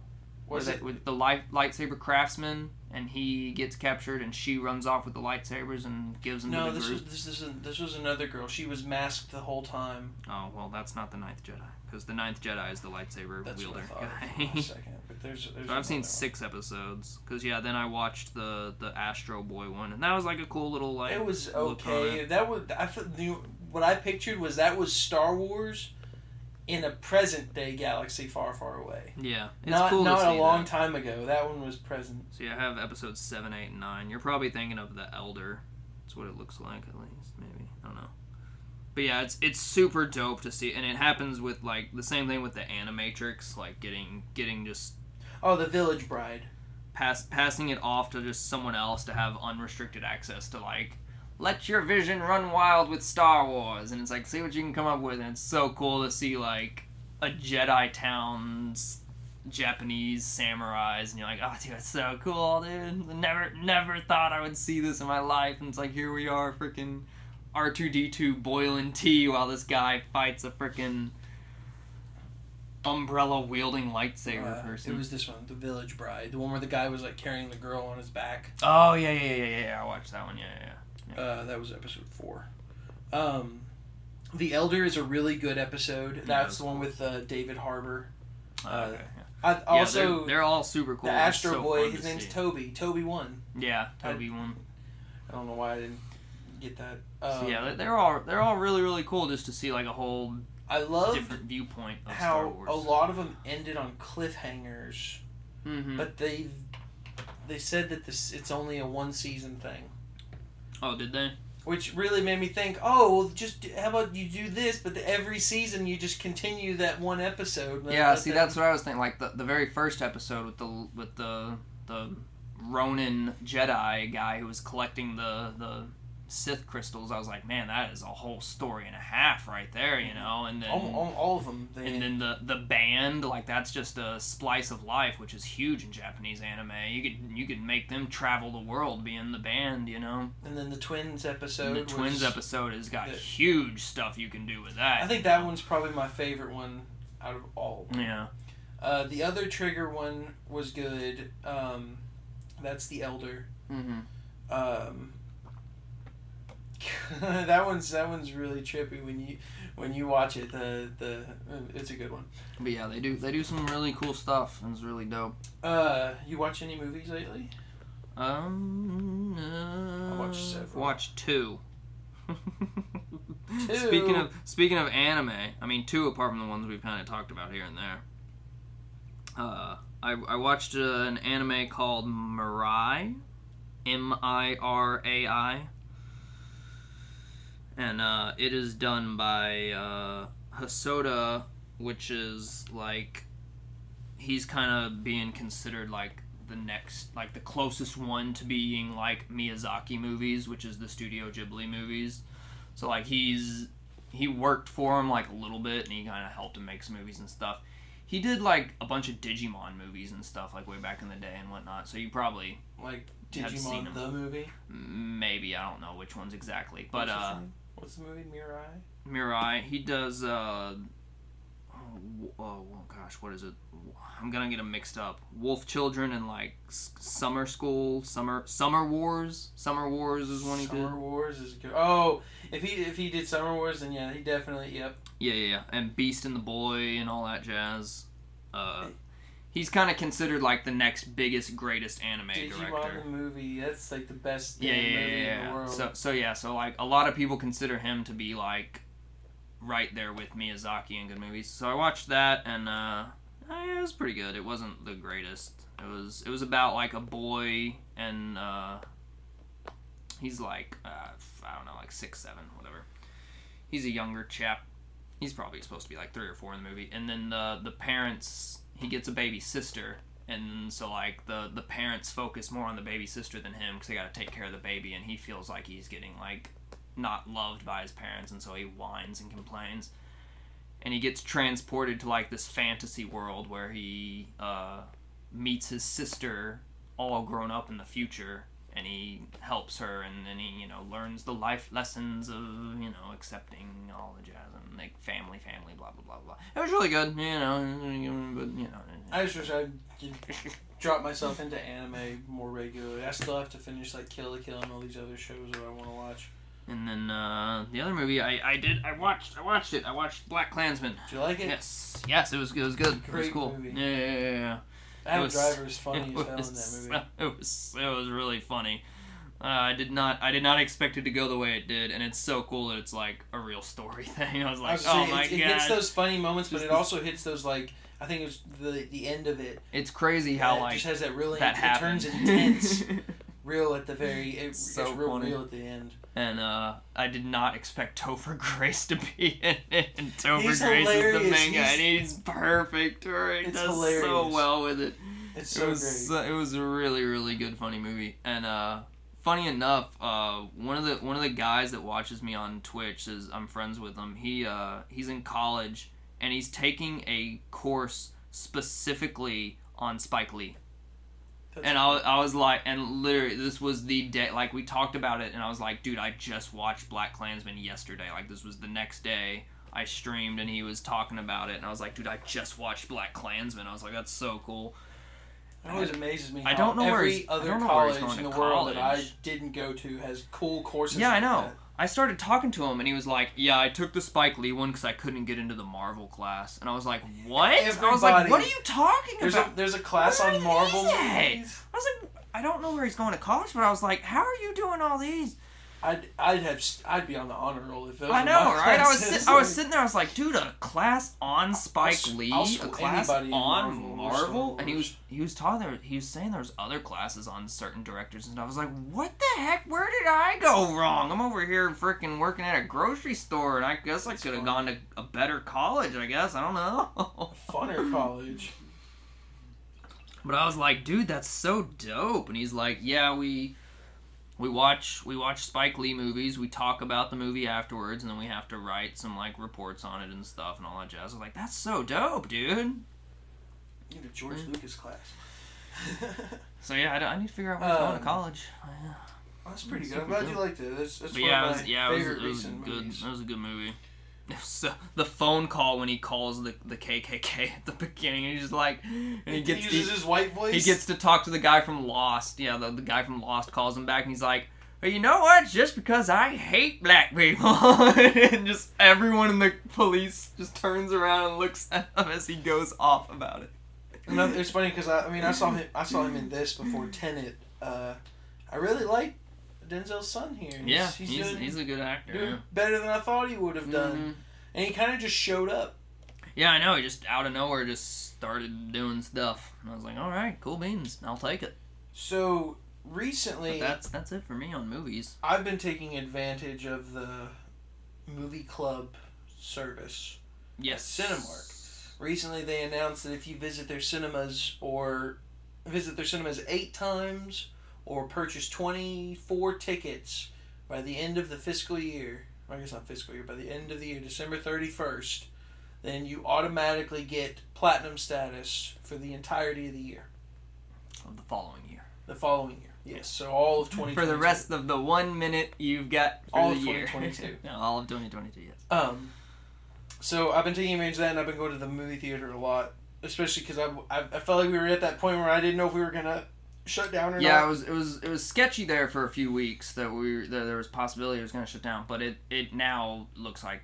Was it? with the light lightsaber craftsman, and he gets captured, and she runs off with the lightsabers and gives them No, to the this group. was this is this was another girl. She was masked the whole time. Oh well, that's not the Ninth Jedi, because the Ninth Jedi is the lightsaber That's wielder guy. second. But there's, there's So I've seen six episodes. Cause yeah, then I watched the the Astro Boy one, and that was like a cool little like. It was okay. That was I the what I pictured was that was Star Wars in a present day galaxy far far away. Yeah, it's not cool not a long that. time ago. That one was present. So yeah, I have episodes seven, eight, and nine. You're probably thinking of the Elder That's what it looks like, at least. Maybe I don't know. But yeah, it's it's super dope to see, and it happens with like the same thing with the Animatrix, like getting getting just Oh, the Village Bride. pass passing it off to just someone else to have unrestricted access to like let your vision run wild with Star Wars and it's like see what you can come up with and it's so cool to see like a Jedi town's Japanese samurais and you're like oh dude it's so cool dude never never thought I would see this in my life and it's like here we are freaking R2D2 boiling tea while this guy fights a freaking umbrella wielding lightsaber Uh, person it was this one, the Village Bride, the one where the guy was like carrying the girl on his back. Oh yeah, yeah, yeah, yeah, yeah. I watched that one. Yeah, yeah, yeah. Uh, that was episode four. Um, the Elder is a really good episode. That's the one with uh, David Harbour. Oh, Uh, okay, yeah. I, Yeah, also, they're, they're all super cool. the Astro so Boy, his to name's see. Toby. Toby one. Yeah, Toby one. I don't know why I didn't get that. Um, So yeah, they're, they're all they're all really really cool just to see like a whole I love different viewpoint of Star how Wars. a lot of them ended on cliffhangers, hmm but they they said that this it's only a one season thing. Oh, did they? Which really made me think, oh, well, just how about you do this, but the, every season you just continue that one episode. Yeah, Let see, them- that's what I was thinking. Like the, the very first episode with the with the the Ronin Jedi guy who was collecting the the Sith crystals. I was like, man, that is a whole story and a half right there, you know. And then all, all, all of them. They, and then the the band like that's just a splice of life which is huge in japanese anime you could you could make them travel the world being the band you know and then the twins and episode. the was- twins episode has got the- huge stuff you can do with that I think that one's probably my favorite one out of all. yeah Uh, the other trigger one was good. Um, that's the Elder. mm-hmm. Um, that one's that one's really trippy when you when you watch it. The the uh, it's a good one. but yeah they do they do some really cool stuff and it's really dope Uh, you watch any movies lately? um uh, I watched several. watched two Two? Speaking of speaking of anime, I mean two apart from the ones we've kind of talked about here and there. Uh, I I watched uh, an anime called Mirai, M I R A I, and uh, it is done by uh, Hosoda, which is like he's kind of being considered like the next like the closest one to being like Miyazaki movies, which is the Studio Ghibli movies. So like he's he worked for him like a little bit, and he kind of helped him make some movies and stuff. He did like a bunch of Digimon movies and stuff like way back in the day and whatnot. So you probably Like Digimon the movie. maybe I don't know which ones exactly, but uh? What's the movie Mirai? Mirai he does uh oh, oh gosh what is it? I'm gonna get them mixed up. Wolf Children and like Summer School, Summer Summer Wars. Summer Wars is one he did. Summer Wars is good. Oh, if he if he did Summer Wars, then yeah, he definitely yep. Yeah, yeah, yeah. And Beast and the Boy and all that jazz. Uh, he's kind of considered like the next biggest, greatest anime Digimon director. the movie. That's like the best Yeah, yeah, movie yeah, in yeah. the world. So, so yeah, so like a lot of people consider him to be like right there with Miyazaki in good movies. So I watched that and uh, eh, it was pretty good. It wasn't the greatest. It was it was about like a boy and uh, he's like uh, I don't know, like six, seven, whatever. He's a younger chap. He's probably supposed to be like three or four in the movie. And then the the parents, he gets a baby sister, and so like the the parents focus more on the baby sister than him because they got to take care of the baby, and he feels like he's getting like not loved by his parents, and so he whines and complains. And he gets transported to like this fantasy world where he uh, meets his sister, all grown up in the future, and he helps her, and then he you know learns the life lessons of you know accepting all the jazz like family, family, blah blah blah blah. It was really good, you know, but you know. I just wish I could drop myself into anime more regularly. I still have to finish like Kill la Kill and all these other shows that I want to watch. And then uh, the other movie I, I did I watched I watched it I watched Black Klansman. Do you like it? Yes, yes, it was it was good. it was Great cool. movie. Yeah, yeah, yeah, yeah. Adam was- Driver is funny as hell in that movie. It was it was really funny. Uh, I did not I did not expect it to go the way it did, and it's so cool that it's like a real story thing. I was I like, was oh saying, my it, it hits those funny moments, but it also hits those like I think it was the the end of it. it's crazy How how it like just has that really that it turns intense. real at the very. It, So it's real funny. real at the end. And uh, I did not expect Topher Grace to be in it. And Topher He's Grace is the hilarious. main guy, and he's perfect. Or he It's does so well with it. It's it so was great. so- it was a really really good funny movie and uh funny enough uh one of the one of the guys that watches me on twitch is i'm friends with him. He uh he's in college and he's taking a course specifically on spike lee. That's and I, I was like and literally this was the day like we talked about it and i was like dude i just watched black klansman yesterday. Like this was the next day. I streamed and he was talking about it and i was like dude i just watched black klansman. I was like that's so cool It always amazes me. I don't know where every he's- I other don't know where he's college going in the to world that I college. didn't go to has cool courses. Yeah, I like know. that. I started talking to him, and he was like, "Yeah, I took the Spike Lee one because I couldn't get into the Marvel class." And I was like, "What?" I was like, Everybody- "What are you talking There's a about?" there's a class What on Marvel movies. I was like, "I don't know where he's going to college," but I was like, "How are you doing all these?" I'd I'd have I'd be on the honor roll if those I were know, right? I was sit- I was sitting there. I was like, "Dude, a class on Spike s- Lee, I'll a class on Marvel Marvel," and he was he was talking there. He was saying there was other classes on certain directors, and I was like, "What the heck? Where did I go wrong? I'm over here freaking working at a grocery store, and I guess I That's could have gone to a better college. I guess I don't know." funner college. But I was like, dude, that's so dope. And he's like, yeah, we we watch we watch Spike Lee movies. We talk about the movie afterwards, and then we have to write some like reports on it and stuff and all that jazz. I was like, that's so dope, dude. You know, George Mm. Lucas class. So yeah, I, I need to figure out where he's going Um, to college. Yeah. That's pretty good. I'm glad dope. you liked it. That's, that's one yeah, it of was, my yeah, it was, favorite it was recent good. movies. That was a good movie. So the phone call when he calls the the KKK at the beginning, he's like, and he He gets uses his white voice. He gets to talk to the guy from Lost. Yeah, the, the guy from Lost calls him back and he's like, well, you know what? Just because I hate black people. and just everyone in the police just turns around and looks at him as he goes off about it. Another, it's funny because I, I mean I saw him I saw him in this before Tenet. Uh, I really like Denzel's son here. He's, Yeah, he's, he's, doing, he's a good actor. Yeah. better than I thought he would have done, Mhm. and he kind of just showed up. Yeah, I know. He just out of nowhere just started doing stuff. And I was like, all right, cool beans. I'll take it. So But recently, that's that's it for me on movies. I've been taking advantage of the movie club service. Yes. Cinemark. Recently, they announced that if you visit their cinemas or visit their cinemas eight times or purchase 24 tickets by the end of the fiscal year, I guess not fiscal year, by the end of the year, December 31st, then you automatically get platinum status for the entirety of the year, Of the following year. the following year. Yes, so all of 2022. For the rest of the one minute you've got for All of year. 2022. no, all of 2022, yes. Um, so I've been taking advantage of that, and I've been going to the movie theater a lot, especially because I, I I felt like we were at that point where I didn't know if we were gonna shut down or Yeah, it was it was it was sketchy there for a few weeks that we that there was possibility it was going to shut down, but it it now looks like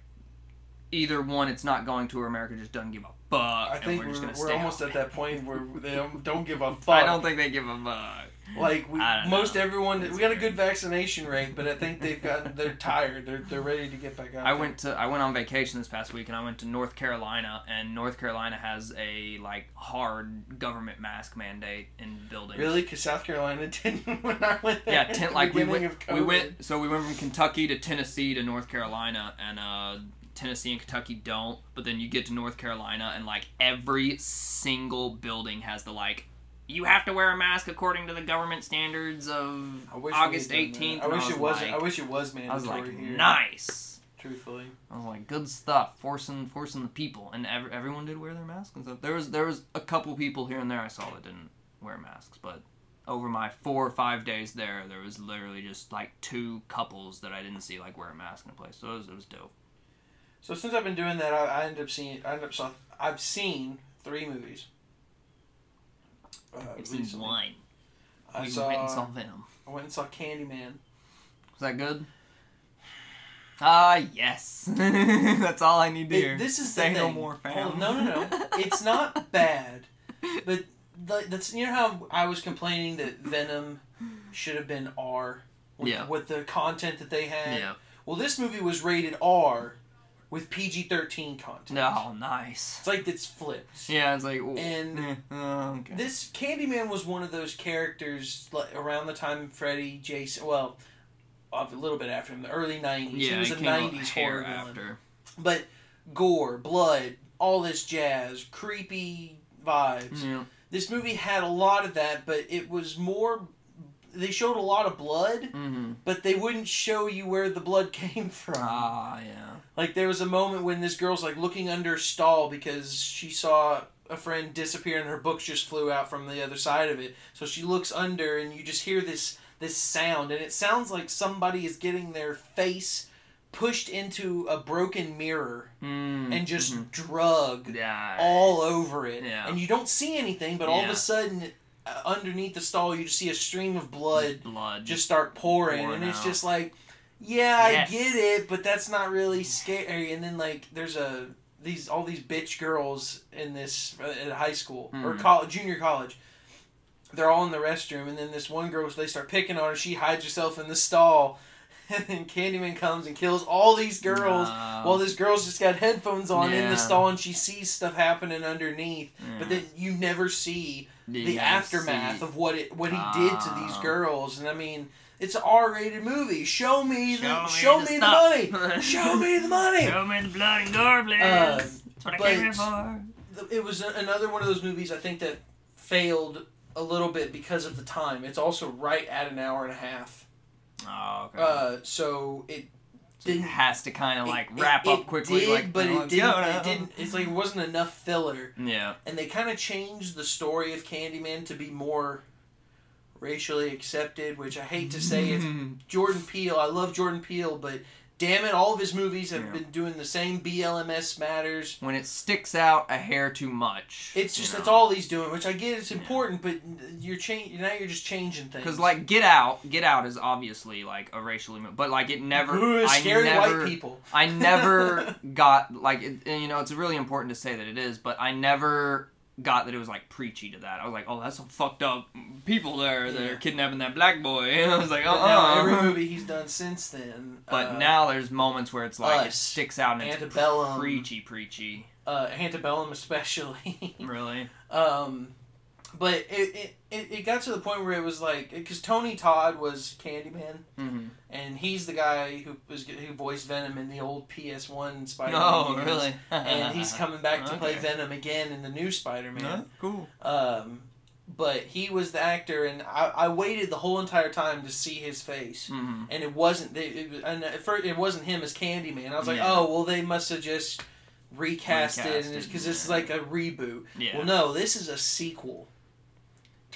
either one it's not going to or America just doesn't give a fuck. I and think we're we're, we're stay almost at that point where they don't, don't give a fuck. I don't think they give a fuck. Like we, most know. everyone. We got a good vaccination rate, but I think they've gotten they're tired. They're they're ready to get back out. I there. went to I went on vacation this past week and I went to North Carolina and North Carolina has a like hard government mask mandate in buildings. really because South Carolina didn't when I went there. Yeah, at ten, the like we went, we went. So we went from Kentucky to Tennessee to North Carolina, and uh, Tennessee and Kentucky don't. But then you get to North Carolina, and like every single building has the like, you have to wear a mask according to the government standards of I August had done that. eighteenth. I wish it wasn't. Like, I wish it was I was mandatory like, here. nice. Truthfully. I was like, good stuff, forcing forcing the people, and ev- everyone did wear their masks and stuff. There was there was a couple people here and there I saw that didn't wear masks, but over my four or five days there, there was literally just like two couples that I didn't see like wear a mask in a place. So it was, it was dope. So since I've been doing that, I, I ended up seeing. I ended up saw. I've seen three movies. Uh, I've seen recently. one. I we saw. went and saw Venom. I went and saw Candyman. Was that good? Ah, yes. That's all I need to It- hear. this is say the no thing. more, fam. Hold- no, no, no. It's not bad, but the, that's you know how I was complaining that Venom should have been R. With, Yeah. With the content that they had. yeah. Well, this movie was rated R, with PG thirteen content. No, nice. It's like it's flipped. Yeah, it's like ooh, And eh, oh, okay. This Candyman was one of those characters like, around the time Freddy, Jason, well, a little bit after him, the early '90s. yeah, he was a came out '90s hair horror villain. after. But gore, blood, all this jazz, creepy vibes. Yeah. This movie had a lot of that, but it was more. They showed a lot of blood, Mm-hmm. but they wouldn't show you where the blood came from. Ah, yeah. Like there was a moment when this girl's like looking under a stall because she saw a friend disappear and her books just flew out from the other side of it. So she looks under and you just hear this this sound and it sounds like somebody is getting their face pushed into a broken mirror Mm, and just drugged Nice. all over it. Yeah. And you don't see anything, but all of a sudden underneath the stall you just see a stream of blood blood. just start pouring, Pouring and it's out. just like yeah Yes. i get it but that's not really scary and then like there's a these all these bitch girls in this uh, at high school or Mhm. college junior college they're all in the restroom and then this one girl they start picking on her she hides herself in the stall and then candyman comes and kills all these girls No. while this girl's just got headphones on in the stall and she sees stuff happening underneath Yeah. but then you never see You the aftermath see- of what it what he did to these girls. And i mean it's an r-rated movie. Show me the Show me show the me the, money. Show me the money. Show me the blood and gore, please. Uh, That's what I came here for. it was another one of those movies i think that failed a little bit because of the time. It's also right at an hour and a half Oh, okay. uh, so it it didn't has to kind of like it- wrap it up quickly, did, like but it didn't, it didn't it's like it wasn't enough filler Yeah. and they kind of changed the story of Candyman to be more racially accepted, which I hate to say if Jordan Peele, I love Jordan Peele, but damn it, all of his movies have Yeah. been doing the same BLMS matters. when it sticks out a hair too much. It's just you that's all he's doing, which I get it's important, but you're change now you're just changing things. Because like Get Out, Get Out is obviously like a racially, mo- but like it never. Ooh, I scary never, white people. I never got like it, you know it's really important to say that it is, but I never got that it was like preachy to that. I was like, oh, that's some fucked up people there that Yeah. are kidnapping that black boy. And I was like, oh, now every movie he's done since then. But uh, now there's moments where it's like it sticks out and it's preachy, preachy. uh, Antebellum especially. Really? Um, but it, it, it, it got to the point where it was like because Tony Todd was Candyman, Mm-hmm. and he's the guy who was who voiced Venom in the old PS1 Spider-Man. Oh, games. really? And he's coming back to play Venom again in the new Spider-Man. Yeah, cool. Um, but he was the actor, and I, I waited the whole entire time to see his face. Mm-hmm. And it wasn't. They, it, and at first, it wasn't him as Candyman. I was like, Yeah. oh, well, they must have just recast, it Recast it, because this is like a reboot. Yeah. Well, no, this is a sequel.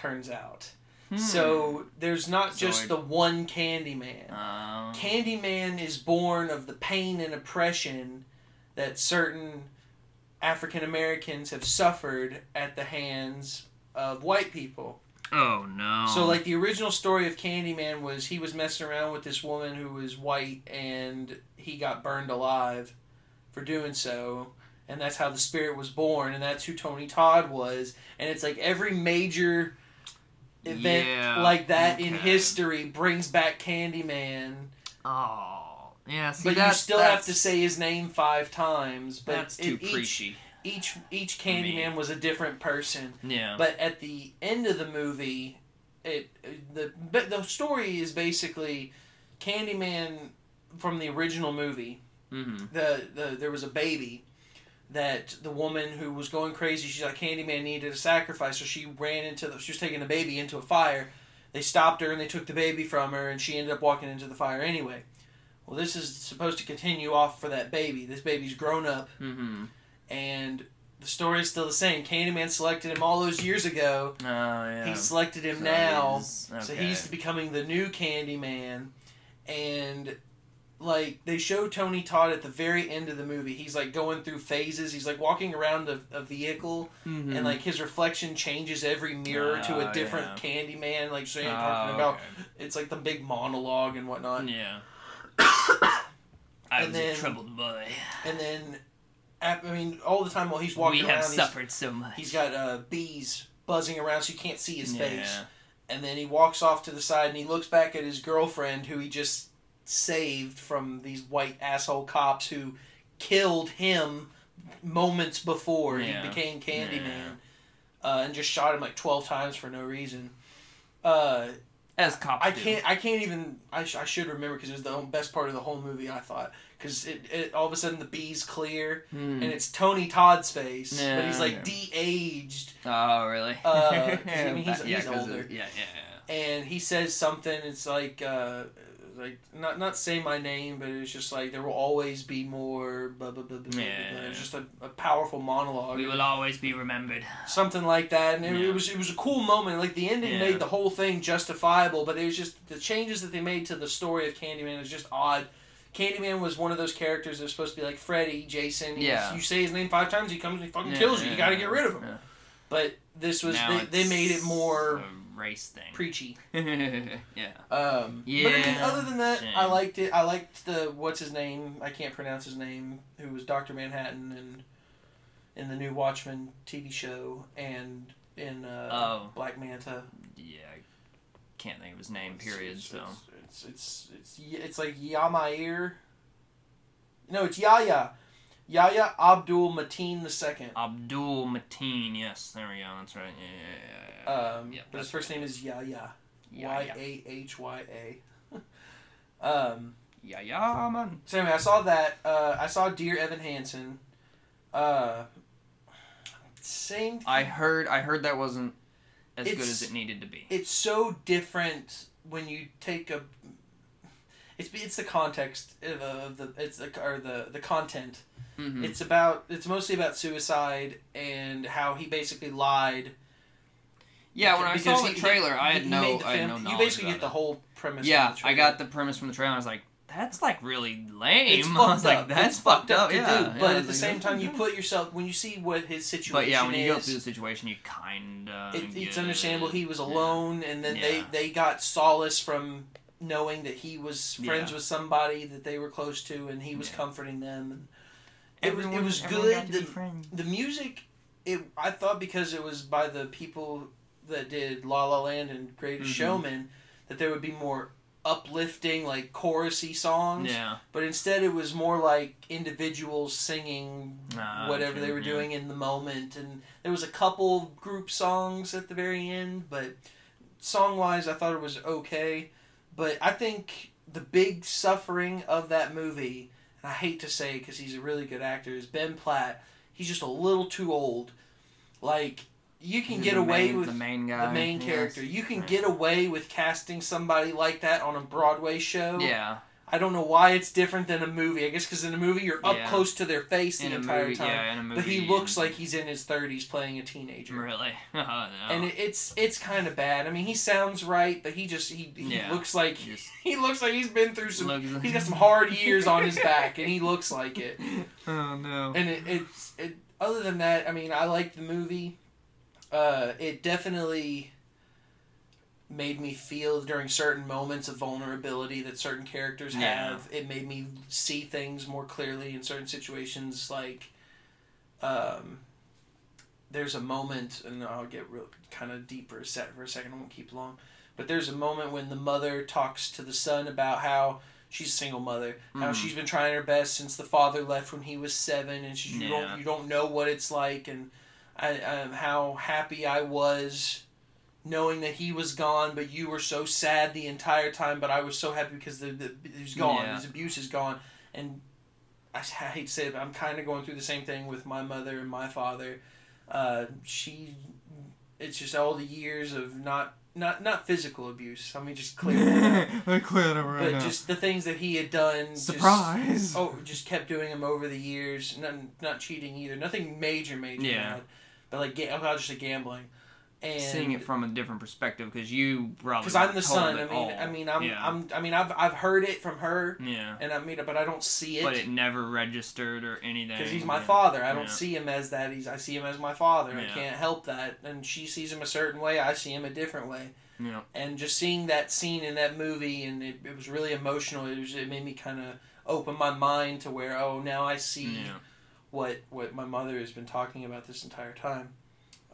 Turns out. Hmm. So there's not just the one Candyman. Um, Candyman is born of the pain and oppression that certain African Americans have suffered at the hands of white people. oh no. So, like the original story of Candyman was he was messing around with this woman who was white and he got burned alive for doing so. And that's how the spirit was born, and that's who Tony Todd was. And it's like every major event Yeah, like that in history brings back Candyman. Oh, yeah. See, but you still have to say his name five times. But that's too each, preachy. each each me. Candyman was a different person. Yeah. But at the end of the movie, it the but the story is basically Candyman from the original movie. mm-hmm. The, the there was a baby that the woman who was going crazy. She's like Candyman needed a sacrifice, so she ran into the. She was taking the baby into a fire. They stopped her and they took the baby from her, and she ended up walking into the fire anyway. Well, this is supposed to continue off for that baby. This baby's grown up, Mm-hmm. and the story is still the same. Candyman selected him all those years ago. Oh yeah. He selected him So now. he's- So he's becoming the new Candyman, and like they show Tony Todd at the very end of the movie. He's like going through phases. He's like walking around a, a vehicle, Mhm. and like his reflection changes every mirror to Oh, a different yeah. Candyman. Like so, you're Oh, talking about okay. it's like the big monologue and whatnot. Yeah. I And was then- a troubled boy. And then, I mean, all the time while he's walking we around, have he's, suffered so much. he's got uh, bees buzzing around, so you can't see his face. And then he walks off to the side and he looks back at his girlfriend who he just saved from these white asshole cops who killed him moments before Yeah. he became Candyman, Yeah. uh, and just shot him like twelve times for no reason. Uh, As cops I do. can't. I can't even. I, sh- I should remember because it was the best part of the whole movie. I thought because it, it all of a sudden the bee's clear Hmm. and it's Tony Todd's face, but he's like yeah. de-aged, Oh, really? Uh, I mean, he's- yeah, he's older. Of, yeah, yeah, and he says something. It's like uh, like not not say my name, but it's just like there will always be more. Blah blah blah blah. blah, Yeah. blah. It's just a, a powerful monologue. We will always be remembered. something like that, and it, Yeah. it was it was a cool moment. Like the ending Yeah. made the whole thing justifiable, but it was just the changes that they made to the story of Candyman is just odd. Candyman was one of those characters that was supposed to be like Freddy, Jason. Yeah. You say his name five times, he comes and he fucking kills you. You got to get rid of him. But this was they, they made it more a race thing. preachy. yeah. Um, But I mean, other than that, Shame. I liked it. I liked the what's his name? I can't pronounce his name. Who was Doctor Manhattan and in the new Watchmen TV show and in uh, Oh. Black Manta. Yeah. I can't think of his name. Period. It's, So. it's it's it's it's, it's like Yamair. No, it's Yahya. Yahya Abdul Mateen the second. Abdul Mateen. Yes, there we go. That's right. Yeah, yeah, yeah. yeah. Um, Yeah, but his first name is Yahya. Y. A H Y A. Um. Yeah, yeah, man. So anyway, I saw that. Uh, I saw Dear Evan Hansen. Uh, same. I heard. I heard that wasn't as good as it needed to be. It's so different when you take a. It's it's the context of, of the it's the or the the content. Mhm. It's about it's mostly about suicide and how he basically lied. yeah, when I saw the he- trailer, I had no. the I had no You basically get the it. whole premise. Yeah, from the I got the premise from the trailer. I was like, that's like really lame. It's I was like, up. that's It's fucked up to yeah. do. But I at the like, same time, you put yourself when you see what his situation But yeah, when you go through the situation, you kind of. it, it's understandable he was Yeah. alone and then Yeah. they they got solace from knowing that he was friends Yeah. with somebody that they were close to and he was Yeah. comforting them and it was it was good the, the music it i thought because it was by the people that did la la land and greatest Mhm. showman that there would be more uplifting like chorusy songs Yeah. but instead it was more like individuals singing Ah, whatever okay, they were yeah. doing in the moment and there was a couple group songs at the very end but song wise i thought it was okay but i think the big suffering of that movie and i hate to say because he's a really good actor is ben platt he's just a little too old like you can He's get away main- with the main guy. the main yes. character you can Right. get away with casting somebody like that on a broadway show Yeah. I don't know why it's different than a movie. I guess because in a movie you're up Yeah. close to their face the In a entire movie, time, yeah, in a movie. but he looks like he's in his thirties playing a teenager, Really? Oh, no. and it, it's it's kind of bad. I mean, he sounds right, but he just he, he Yeah. looks like Just he looks like he's been through some. looks- He's got some hard years on his back, and he looks like it. Oh no. And it, it's it. Other than that, I mean, I like the movie. Uh, it definitely made me feel during certain moments of vulnerability that certain characters Yeah. have. It made me see things more clearly in certain situations. Like, um, there's a moment, and I'll get real kind of deeper a sec for a second. I won't keep long, but there's a moment when the mother talks to the son about how she's a single mother, how Mhm. she's been trying her best since the father left when he was seven, and she, you don't you don't know what it's like, and I, um, how happy I was knowing that he was gone, but you were so sad the entire time. But I was so happy because the, the he's gone, Yeah. his abuse is gone, and I hate to say it, but I'm kind of going through the same thing with my mother and my father. Uh, she, it's just all the years of not not not physical abuse. Let me just clear that up. I clear it up right But just the things that he had done. just- Surprise. oh, just kept doing them over the years. Not not cheating either. Nothing major, major. Yeah. bad. But like, oh, just a gambling. And Seeing it from a different perspective because you probably because I'm the son. I mean, all. I mean, I'm, yeah. I'm, I mean, I've, I've heard it from her, yeah. and I mean, but I don't see it But it never registered or anything. because he's my yeah. father. I don't Yeah. see him as that. He's, I see him as my father. I can't help that. And she sees him a certain way. I see him a different way. Yeah. And just seeing that scene in that movie, and it, it was really emotional. It was, it made me kind of open my mind to where, oh, now I see what what my mother has been talking about this entire time.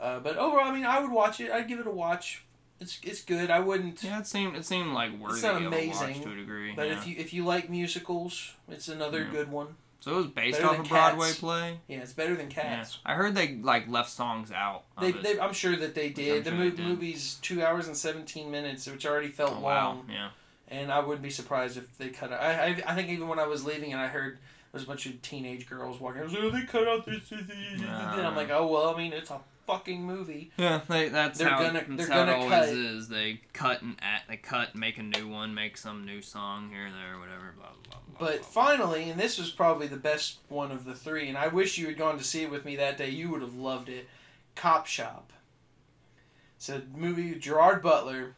Uh, but overall, I mean, I would watch it. I'd give it a watch. It's it's good. I wouldn't. Yeah, it seemed it seemed like worthy not a watch amazing, to a degree. But yeah. if you if you like musicals, it's another Yeah. good one. So it was based Better off a Broadway Cats. play. Yeah, it's better than Yeah. Cats. I heard they like left songs out. They, they, I'm sure that they did. The mo- did. movie's two hours and seventeen minutes, which already felt oh, long. wow. Yeah. and I wouldn't be surprised if they cut out. I, I, I think even when I was leaving and I heard there was a bunch of teenage girls walking, I was like, oh, they cut out this. this, this, this," and I'm like, oh well, I mean, it's a fucking movie. Yeah, they, that's They're how, gonna- that's they're how gonna it always cut. is. They cut and add, they cut, make a new one, make some new song here, there, whatever. Blah blah blah. But blah. finally, and this was probably the best one of the three, and I wish you had gone to see it with me that day. You would have loved it. Cop Shop. It's a movie with Gerard Butler.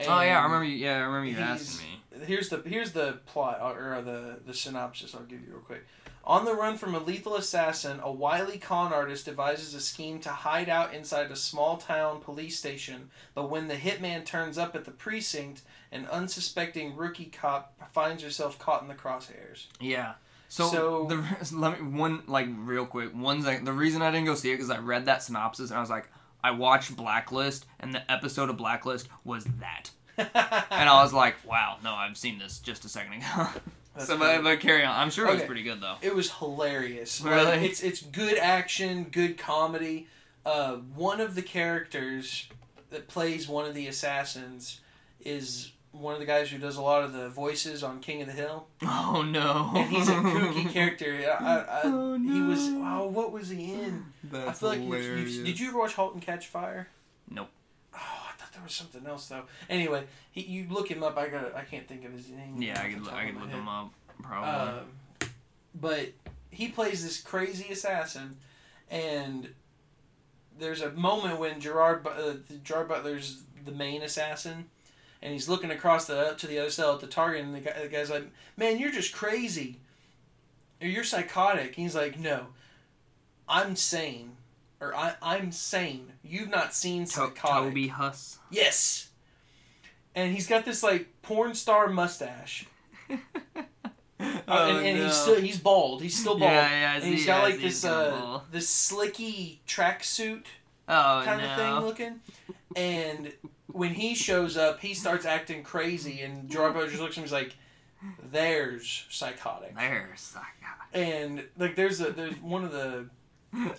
oh yeah, I remember. You, yeah, I remember you asking me. Here's the here's the plot or the the synopsis. I'll give you real quick. On the run from a lethal assassin, a wily con artist devises a scheme to hide out inside a small town police station. But when the hitman turns up at the precinct, an unsuspecting rookie cop finds herself caught in the crosshairs. Yeah. So, So- the let me one like real quick. One thing. The reason I didn't go see it because I read that synopsis and I was like, I watched Blacklist and the episode of Blacklist was that, and I was like, wow, no, I've seen this just a second ago. That's so, but, but carry on. I'm sure it was pretty good though. It was hilarious. Like, Really? it's it's good action, good comedy. Uh, one of the characters that plays one of the assassins is one of the guys who does a lot of the voices on King of the Hill, Oh no. and he's a kooky character. I, I, Oh, He was no. wow. What was he in? That's I feel like you, hilarious. you, did you ever watch *Halt and Catch Fire*? Nope. There was something else though. Anyway, he, you look him up. I got. I can't think of his name. Yeah, I could I could look head. them up probably. Um, but he plays this crazy assassin, and there's a moment when Gerard uh, Gerard Butler's the main assassin, and he's looking across the to the other cell at the target, and the, guy, the guy's like, "Man, you're just crazy, or you're psychotic." And he's like, "No, I'm sane." Or I, I'm sane. You've not seen psychotic. Toby Huss. Yes. And he's got this like porn star mustache. Uh, and, and he's still he's bald. He's still bald. Oh, Yeah, yeah, and he's see- got like this uh this slicky tracksuit oh kind no. of thing looking. And when he shows up, he starts acting crazy, and Gerard Butler just looks at him. He's like, "There's psychotic." There's psychotic." And like, there's a there's one of the.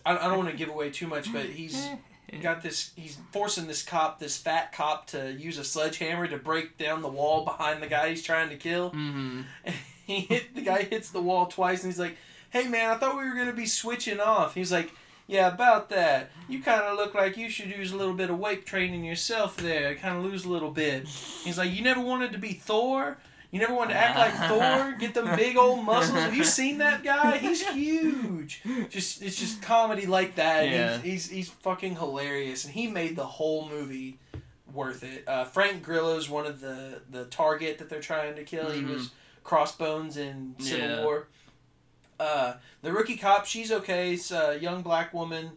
I, I don't want to give away too much, but he's got this he's forcing this cop this fat cop to use a sledgehammer to break down the wall behind the guy he's trying to kill. Mm-hmm. he hit the guy hits the wall twice and he's like hey man i thought we were going to be switching off. He's like yeah about that. You kind of look like you should use a little bit of weight training yourself there kind of lose a little bit. He's like you never wanted to be thor you never wanted to act like Thor, get them big old muscles. Have you seen that guy? He's huge. Just it's just comedy like that. Yeah. He's, he's he's fucking hilarious, and he made the whole movie worth it. Uh, Frank Grillo's one of the the target that they're trying to kill. He Mhm. was Crossbones in Civil Yeah. War. Uh, the rookie cop, she's okay. It's a young black woman.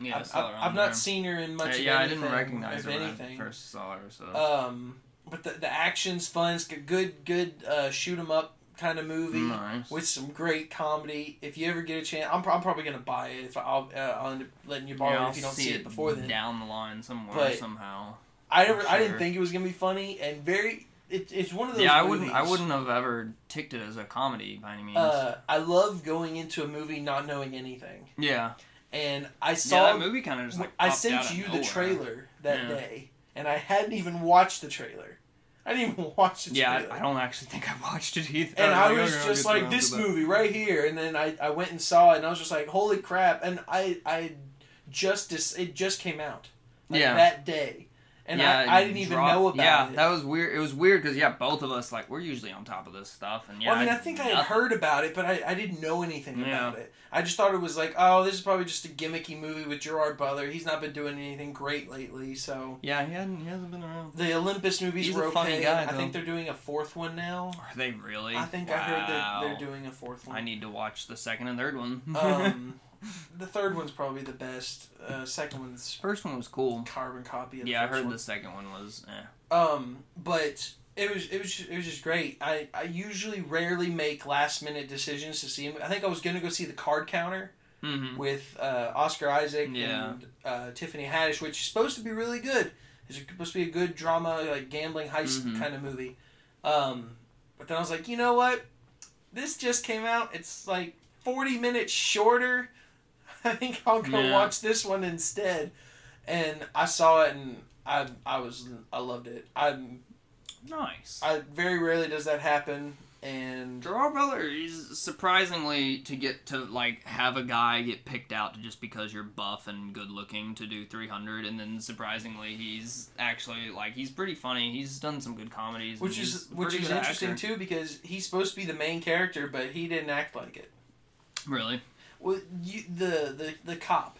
Yeah, I I've, I've, her not seen her in much. Yeah, of yeah, I didn't recognize her when anything. I first saw her. So Um, but the, the action's fun. It's a good, good uh, shoot 'em up kind of movie nice. with some great comedy. If you ever get a chance, I'm, pro- I'm probably gonna buy it. If I'll, uh, I'll end up letting you borrow yeah, it if you don't see it before then. down the line somewhere But- somehow. I never, I didn't think it was gonna be funny and very. It, it's one of those. Yeah, I movies, wouldn't. I wouldn't have ever ticked it as a comedy by any means. Uh, I love going into a movie not knowing anything, yeah, and I yeah. saw. That movie kind of just like. I sent you the trailer that Yeah. day, and I hadn't even watched the trailer. I didn't even watch the Yeah, trailer. I, I don't actually think I watched it either. and I like, was just like this movie right here, and then I, I went and saw it, and I was just like, holy crap! And I I just dis- it just came out like, Yeah. that day, and yeah, I, I didn't even dropped- know about yeah, it. Yeah, that was weird. It was weird because yeah, both of us like we're usually on top of this stuff, and yeah. well, I mean, I think I had heard about it, but I, I didn't know anything Yeah. about it. I just thought it was like, oh, this is probably just a gimmicky movie with Gerard Butler. He's not been doing anything great lately, so. Yeah, he hadn't. He hasn't been around. The Olympus movies He's were a funny okay. guy, I think they're doing a fourth one now. Are they really? I think I heard that they're doing a fourth one. I need to watch the second and third one. um, the third one's probably the best. Uh, second one's First one was cool. carbon copy of the Yeah, I heard one. the second one was. Eh. Um, but it was it was it was just great. I I usually rarely make last minute decisions to see him. I think I was gonna go see the Card Counter Mm-hmm. with uh, Oscar Isaac Yeah. and uh, Tiffany Haddish, which is supposed to be really good. It's supposed to be a good drama, like gambling heist Mhm. kind of movie. Um, but then I was like, you know what? this just came out. It's like forty minutes shorter. I think I'll go Yeah. watch this one instead. And I saw it and I I was I loved it. I Nice. I very rarely does that happen. And Gerard Butler, he's surprisingly to get to like have a guy get picked out just because you're buff and good looking to do 300, and then surprisingly he's actually like he's pretty funny. He's done some good comedies, which is which is interesting actor. too because he's supposed to be the main character, but he didn't act like it. Really? Well, you, the the the cop,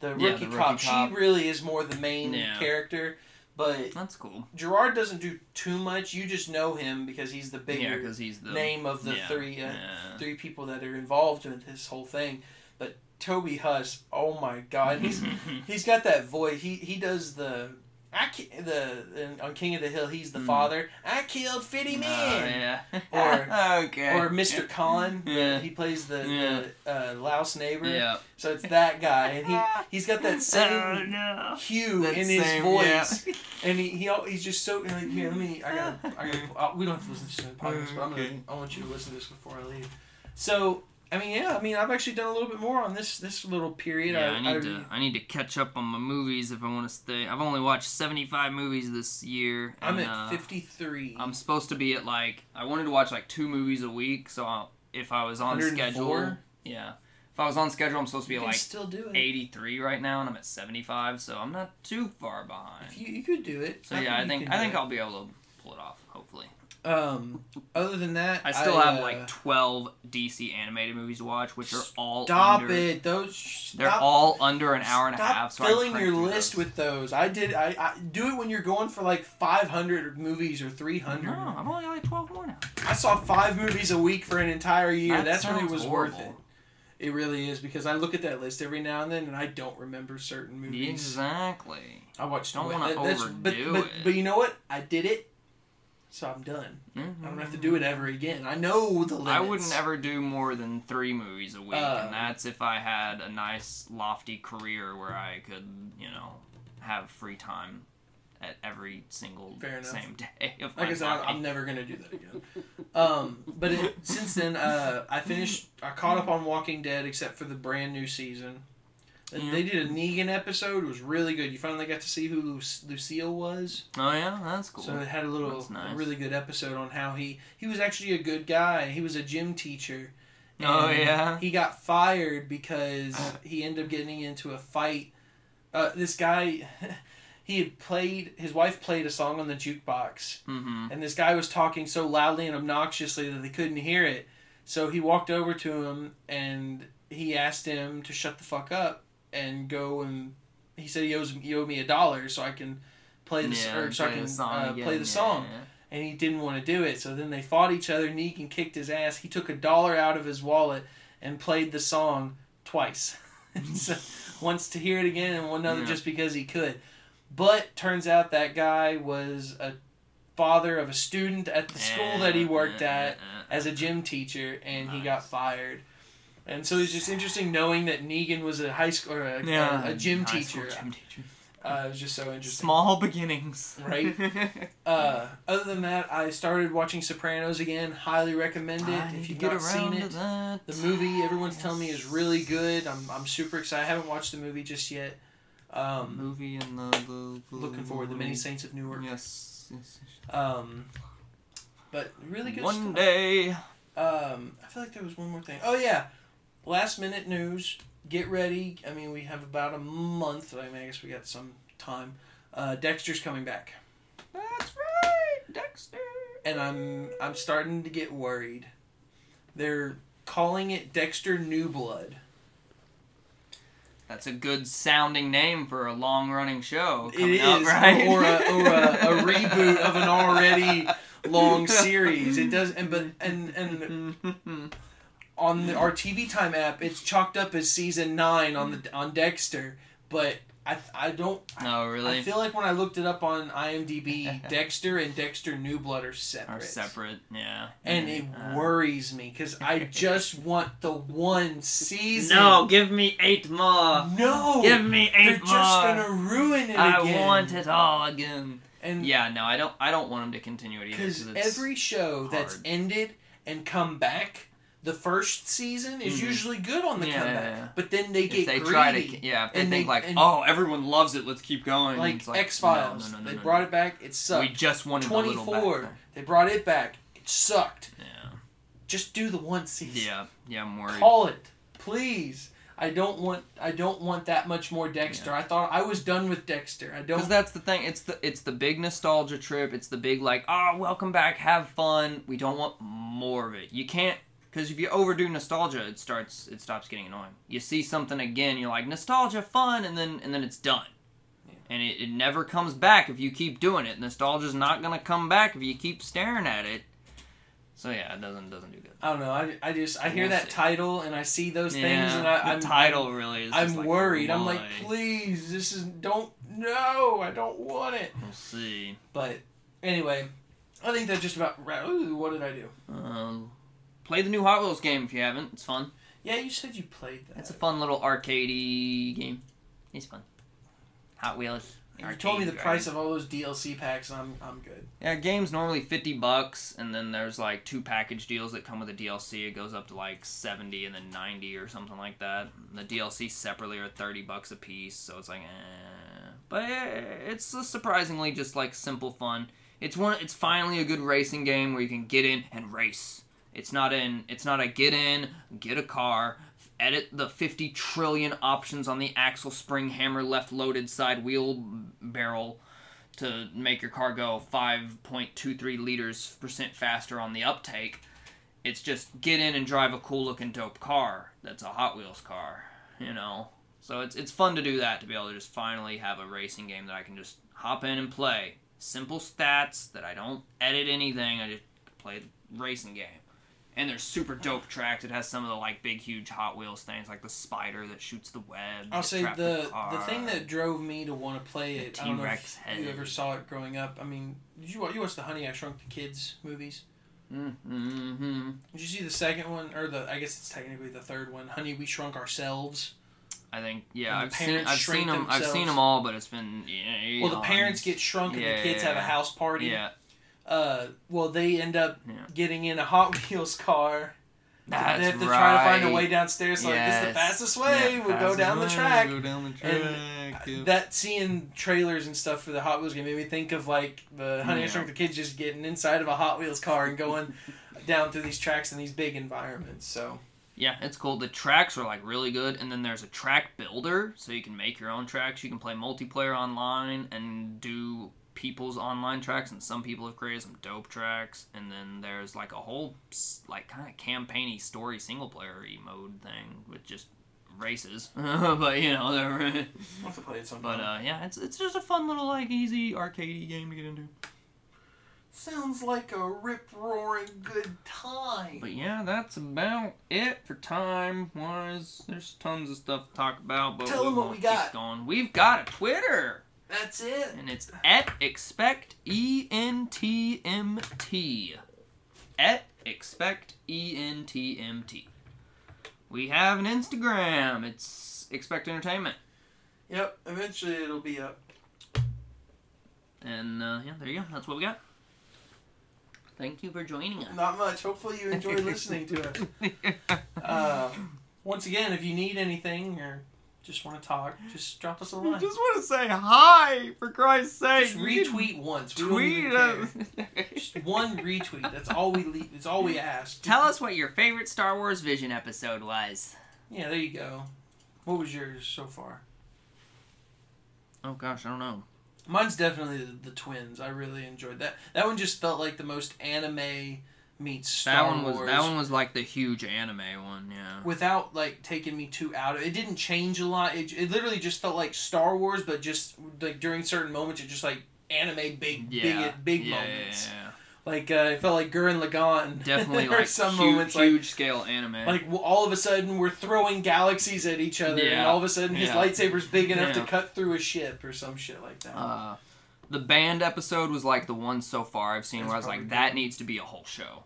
the rookie, Yeah, the rookie cop, cop. she really is more the main Yeah. character. But That's cool. Gerard doesn't do too much. You just know him because he's the yeah, bigger because he's the name of the yeah, three uh, yeah. three people that are involved in this whole thing. But Toby Huss, oh my God, he's he's got that voice. He he does the. I ki- the in- on King of the Hill. He's the Mm. father. I killed Fitty Oh, Man. yeah. Or- okay. Or Mr. Kahn. Yeah. He plays the, Yeah. the uh, Laos neighbor. Yeah. So it's that guy, and he he's got that Oh same no. hue That in his same- voice, yeah. and he, he he's just so like here. Let me. I got. I got. Uh, we don't have to listen to the podcast, but I'm gonna. Okay. I want you to listen to this before I leave. So I mean, yeah. I mean, I've actually done a little bit more on this this little period. Yeah, I, I need to. I need to catch up on my movies if I want to stay. I've only watched seventy five movies this year. I'm at uh, 53. I'm supposed to be at like I wanted to watch like two movies a week. So I'll, if I was on schedule, yeah, if I was on schedule, I'm supposed to be at like still do it. eighty three right now, and I'm at seventy five. So I'm not too far behind. If you, you could do it. so yeah, I you think I think it. I'll be able to pull it off. Um, other than that, I still have uh, like twelve DC animated movies to watch, which are all Stop under, it. Those. They're all under an hour and a half. So filling your list those. with those. I did. I, I do it when you're going for like 500 movies or 300. No, I've only got like twelve more now. I saw five movies a week for an entire year. That That's when it was worth it. It really is because I look at that list every now and then and I don't remember certain movies. Exactly. I watched. Don't wanna that- that's- but, overdo but, it. But you know what? I did it, so I'm done. I don't have to do it ever again. I know the limits. I wouldn't ever do more than three movies a week, Uh, and that's if I had a nice, lofty career where I could, you know, have free time at every single same day of my Like I said, I'm. I'm never gonna do that again. Um, but it, since then, uh, I finished. I caught up on Walking Dead, except for the brand new season. They- did a Negan episode. It was really good. You finally got to see who Lu- Lucille was. Oh yeah, that's cool. So it had a little, nice. a really good episode on how he he was actually a good guy. He was a gym teacher. Oh, yeah? He got fired because he ended up getting into a fight. Uh, this guy, he had played. His wife played a song on the jukebox, mm-hmm. and this guy was talking so loudly and obnoxiously that they couldn't hear it. So he walked over to him and he asked him to shut the fuck up and go and he said he owes he owed me a dollar so I can play the yeah, or so I can uh, again, play the yeah, song. yeah. And he didn't want to do it. So then they fought each other. Negan kicked his ass. He took a dollar out of his wallet and played the song twice. so, once to hear it again and one other just because he could. But turns out that guy was a father of a student at the school that he worked at as a gym teacher, and he Nice. got fired. And so it's just interesting knowing that Negan was a high school or a, yeah. a, a gym High school teacher. gym teacher. Uh, it was just so interesting. Small beginnings. Right? Uh, other than that, I started watching Sopranos again. Highly recommend it I if you've get not seen around to it. that. The movie everyone's telling me is really good. I'm, I'm super excited. I haven't watched the movie just yet. Um, movie and the, the, the looking forward. The Many Saints of Newark. Yes. yes, yes. Um, but really good One stuff. day. Um, I feel like there was one more thing. Oh yeah, last minute news. Get ready. I mean, we have about a month. I mean, I guess we got some time. Uh, Dexter's coming back, That's right, Dexter. and I'm I'm starting to get worried. They're calling it Dexter New Blood. That's a good sounding name for a long running show. Coming is, up, right? or a, or a, a reboot of an already long series. It does, and but and and on the, our TV Time app, it's chalked up as season nine on the on Dexter, but I I don't. no, really. I feel like when I looked it up on IMDb, Dexter and Dexter New Blood are separate. Are separate, yeah. And it Uh, worries me because I just want the one season. No, give me eight more. no, Give me 8 they're more. just gonna ruin it I again. want it all again. And Yeah, no, I don't. I don't want them to continue it either. because every show that's ended and come back, the first season is Mhm. usually good on the Yeah, comeback, yeah, yeah. but then they if get they greedy. try to, yeah, they and think they- like, and- oh, everyone loves it, let's keep going. like, like X Files, no, no, no, they brought it back. It sucked. We just wanted 24, they brought it back. It sucked. Yeah, Just do the one season. yeah, yeah. I'm worried. Call it, please. I don't want. I don't want that much more Dexter. I thought I was done with Dexter. I don't. Cuz that's the thing. It's the it's the big nostalgia trip. It's the big like, oh, welcome back, have fun. We don't want more of it. You can't because if you overdo nostalgia, it starts it stops getting annoying. You see something again, you're like nostalgia, fun, and then and then it's done. Yeah. And it, it never comes back if you keep doing it. Nostalgia's not gonna come back if you keep staring at it. So yeah, it doesn't doesn't do good. I don't know. I, I just I hear We'll that see. title and I see those things and I, the I'm title really is. I'm like, worried. I'm like, please, this is don't no, I don't want it. We'll see. But anyway, I think that just about. Ooh, what did I do? Um, play the new Hot Wheels game if you haven't. It's fun. Yeah, you said you played that. It's a fun little arcadey game. It's fun. Hot Wheels. you told me the price of all those DLC packs, and I'm I'm good. Yeah, game's normally fifty bucks, and then there's like two package deals that come with the DLC. It goes up to like seventy and then ninety or something like that. The DLC separately are thirty bucks a piece, so it's like, eh. But it's surprisingly just like simple fun. It's one. It's finally a good racing game where you can get in and race. It's not in. It's not a get in, get a car, edit the 50 trillion options on the axle, spring, hammer, left loaded side wheel barrel to make your car go 5.23 liters percent faster on the uptake. It's just get in and drive a cool looking dope car that's a Hot Wheels car, you know. So it's it's fun to do that to be able to just finally have a racing game that I can just hop in and play. Simple stats that I don't edit anything. I just play the racing game. And there's super dope tracks. It has some of the like big huge Hot Wheels things like the spider that shoots the web. I'll say the the car. thing that drove me to want to play The it. Know T-Rex if you ever saw it growing up. I mean, did you you watch the Honey I Shrunk the Kids movies? Mm-hmm. Did you see the second one or the? I guess it's technically the third one. Honey, we shrunk ourselves. I think yeah, I've seen I've seen them I've seen them all, but it's been yeah, Well, the parents get shrunk and Yeah, the kids have a house party. yeah. Uh, well, they end up Yeah. getting in a Hot Wheels car. That's they have to right. try to find a way downstairs. Like this is the fastest way. Yeah, we go fastest down the track. Go down the And track. yeah. That seeing trailers and stuff for the Hot Wheels game made me think of like the Honey I Yeah. Shrunk the Kids just getting inside of a Hot Wheels car and going down through these tracks in these big environments. So Yeah, it's cool. The tracks are like really good, and then there's a track builder, so you can make your own tracks. You can play multiplayer online and do people's online tracks, and some people have created some dope tracks. And then there's like a whole like kind of campaigny story single player mode thing with just races, but you know they're. I'll have to play it sometime. But uh, yeah, it's it's just a fun little like easy arcadey game to get into. Sounds like a rip roaring good time. But yeah, that's about it for time wise. There's tons of stuff to talk about, but Tell 'em what won't we got. Going. We've got a Twitter, That's it. and it's at expect e n t m t. At expect e n t m t. We have an Instagram. It's expect entertainment, Yep. Eventually it'll be up. and uh, yeah, there you go. That's what we got. Thank you for joining us. Not much. Hopefully you enjoy listening to it. Uh, once again, if you need anything or just want to talk, just drop us a line. just want to say hi for Christ's sake. Just retweet once. We Tweet even us. Just one retweet. That's all we le- That's all we ask. Tell us what your favorite Star Wars Vision episode was. Yeah, there you go. What was yours so far? Oh gosh, I don't know. Mine's definitely the, the twins. I really enjoyed that. That one just felt like the most anime meets Star That one was Wars. that one was like the huge anime one, yeah. without like taking me too out of it. Didn't change a lot. It, it literally just felt like Star Wars, but just like during certain moments, it just like anime big, Yeah, big, big yeah, moments. yeah, Like uh, it felt like Gurren Lagann. Definitely like some huge, moments like huge scale anime. like all of a sudden we're throwing galaxies at each other, and all of a sudden his yeah. lightsaber's big enough to cut through a ship or some shit like that. uh, the band episode was like the one so far I've seen That's where I was like, probably that needs to be a whole show.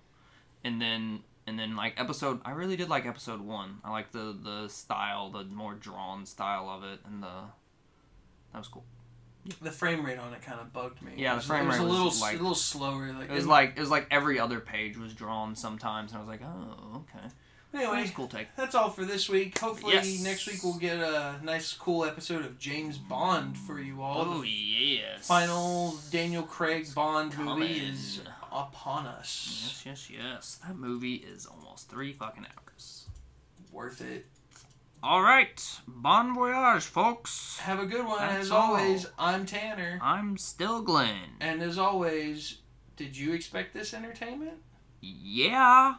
And then and then like episode I really did like episode one. I like the the style, the more drawn style of it and the that was cool. the frame rate on it kind of bugged me. Yeah, the frame it was rate a was, little s- like- a little slower. Like It was like it was like every other page was drawn sometimes, and I was like, oh, okay. Anyway, was cool take. that's all for this week. Hopefully Yes. next week we'll get a nice, cool episode of James Bond for you all. Oh the yes. final Daniel Craig Bond movie is upon us. Yes, yes, yes. That movie is almost three fucking hours. Worth it. All right, bon voyage, folks. Have a good one. That's as all. always, I'm Tanner. I'm still Glenn. And as always, did you expect this entertainment? Yeah.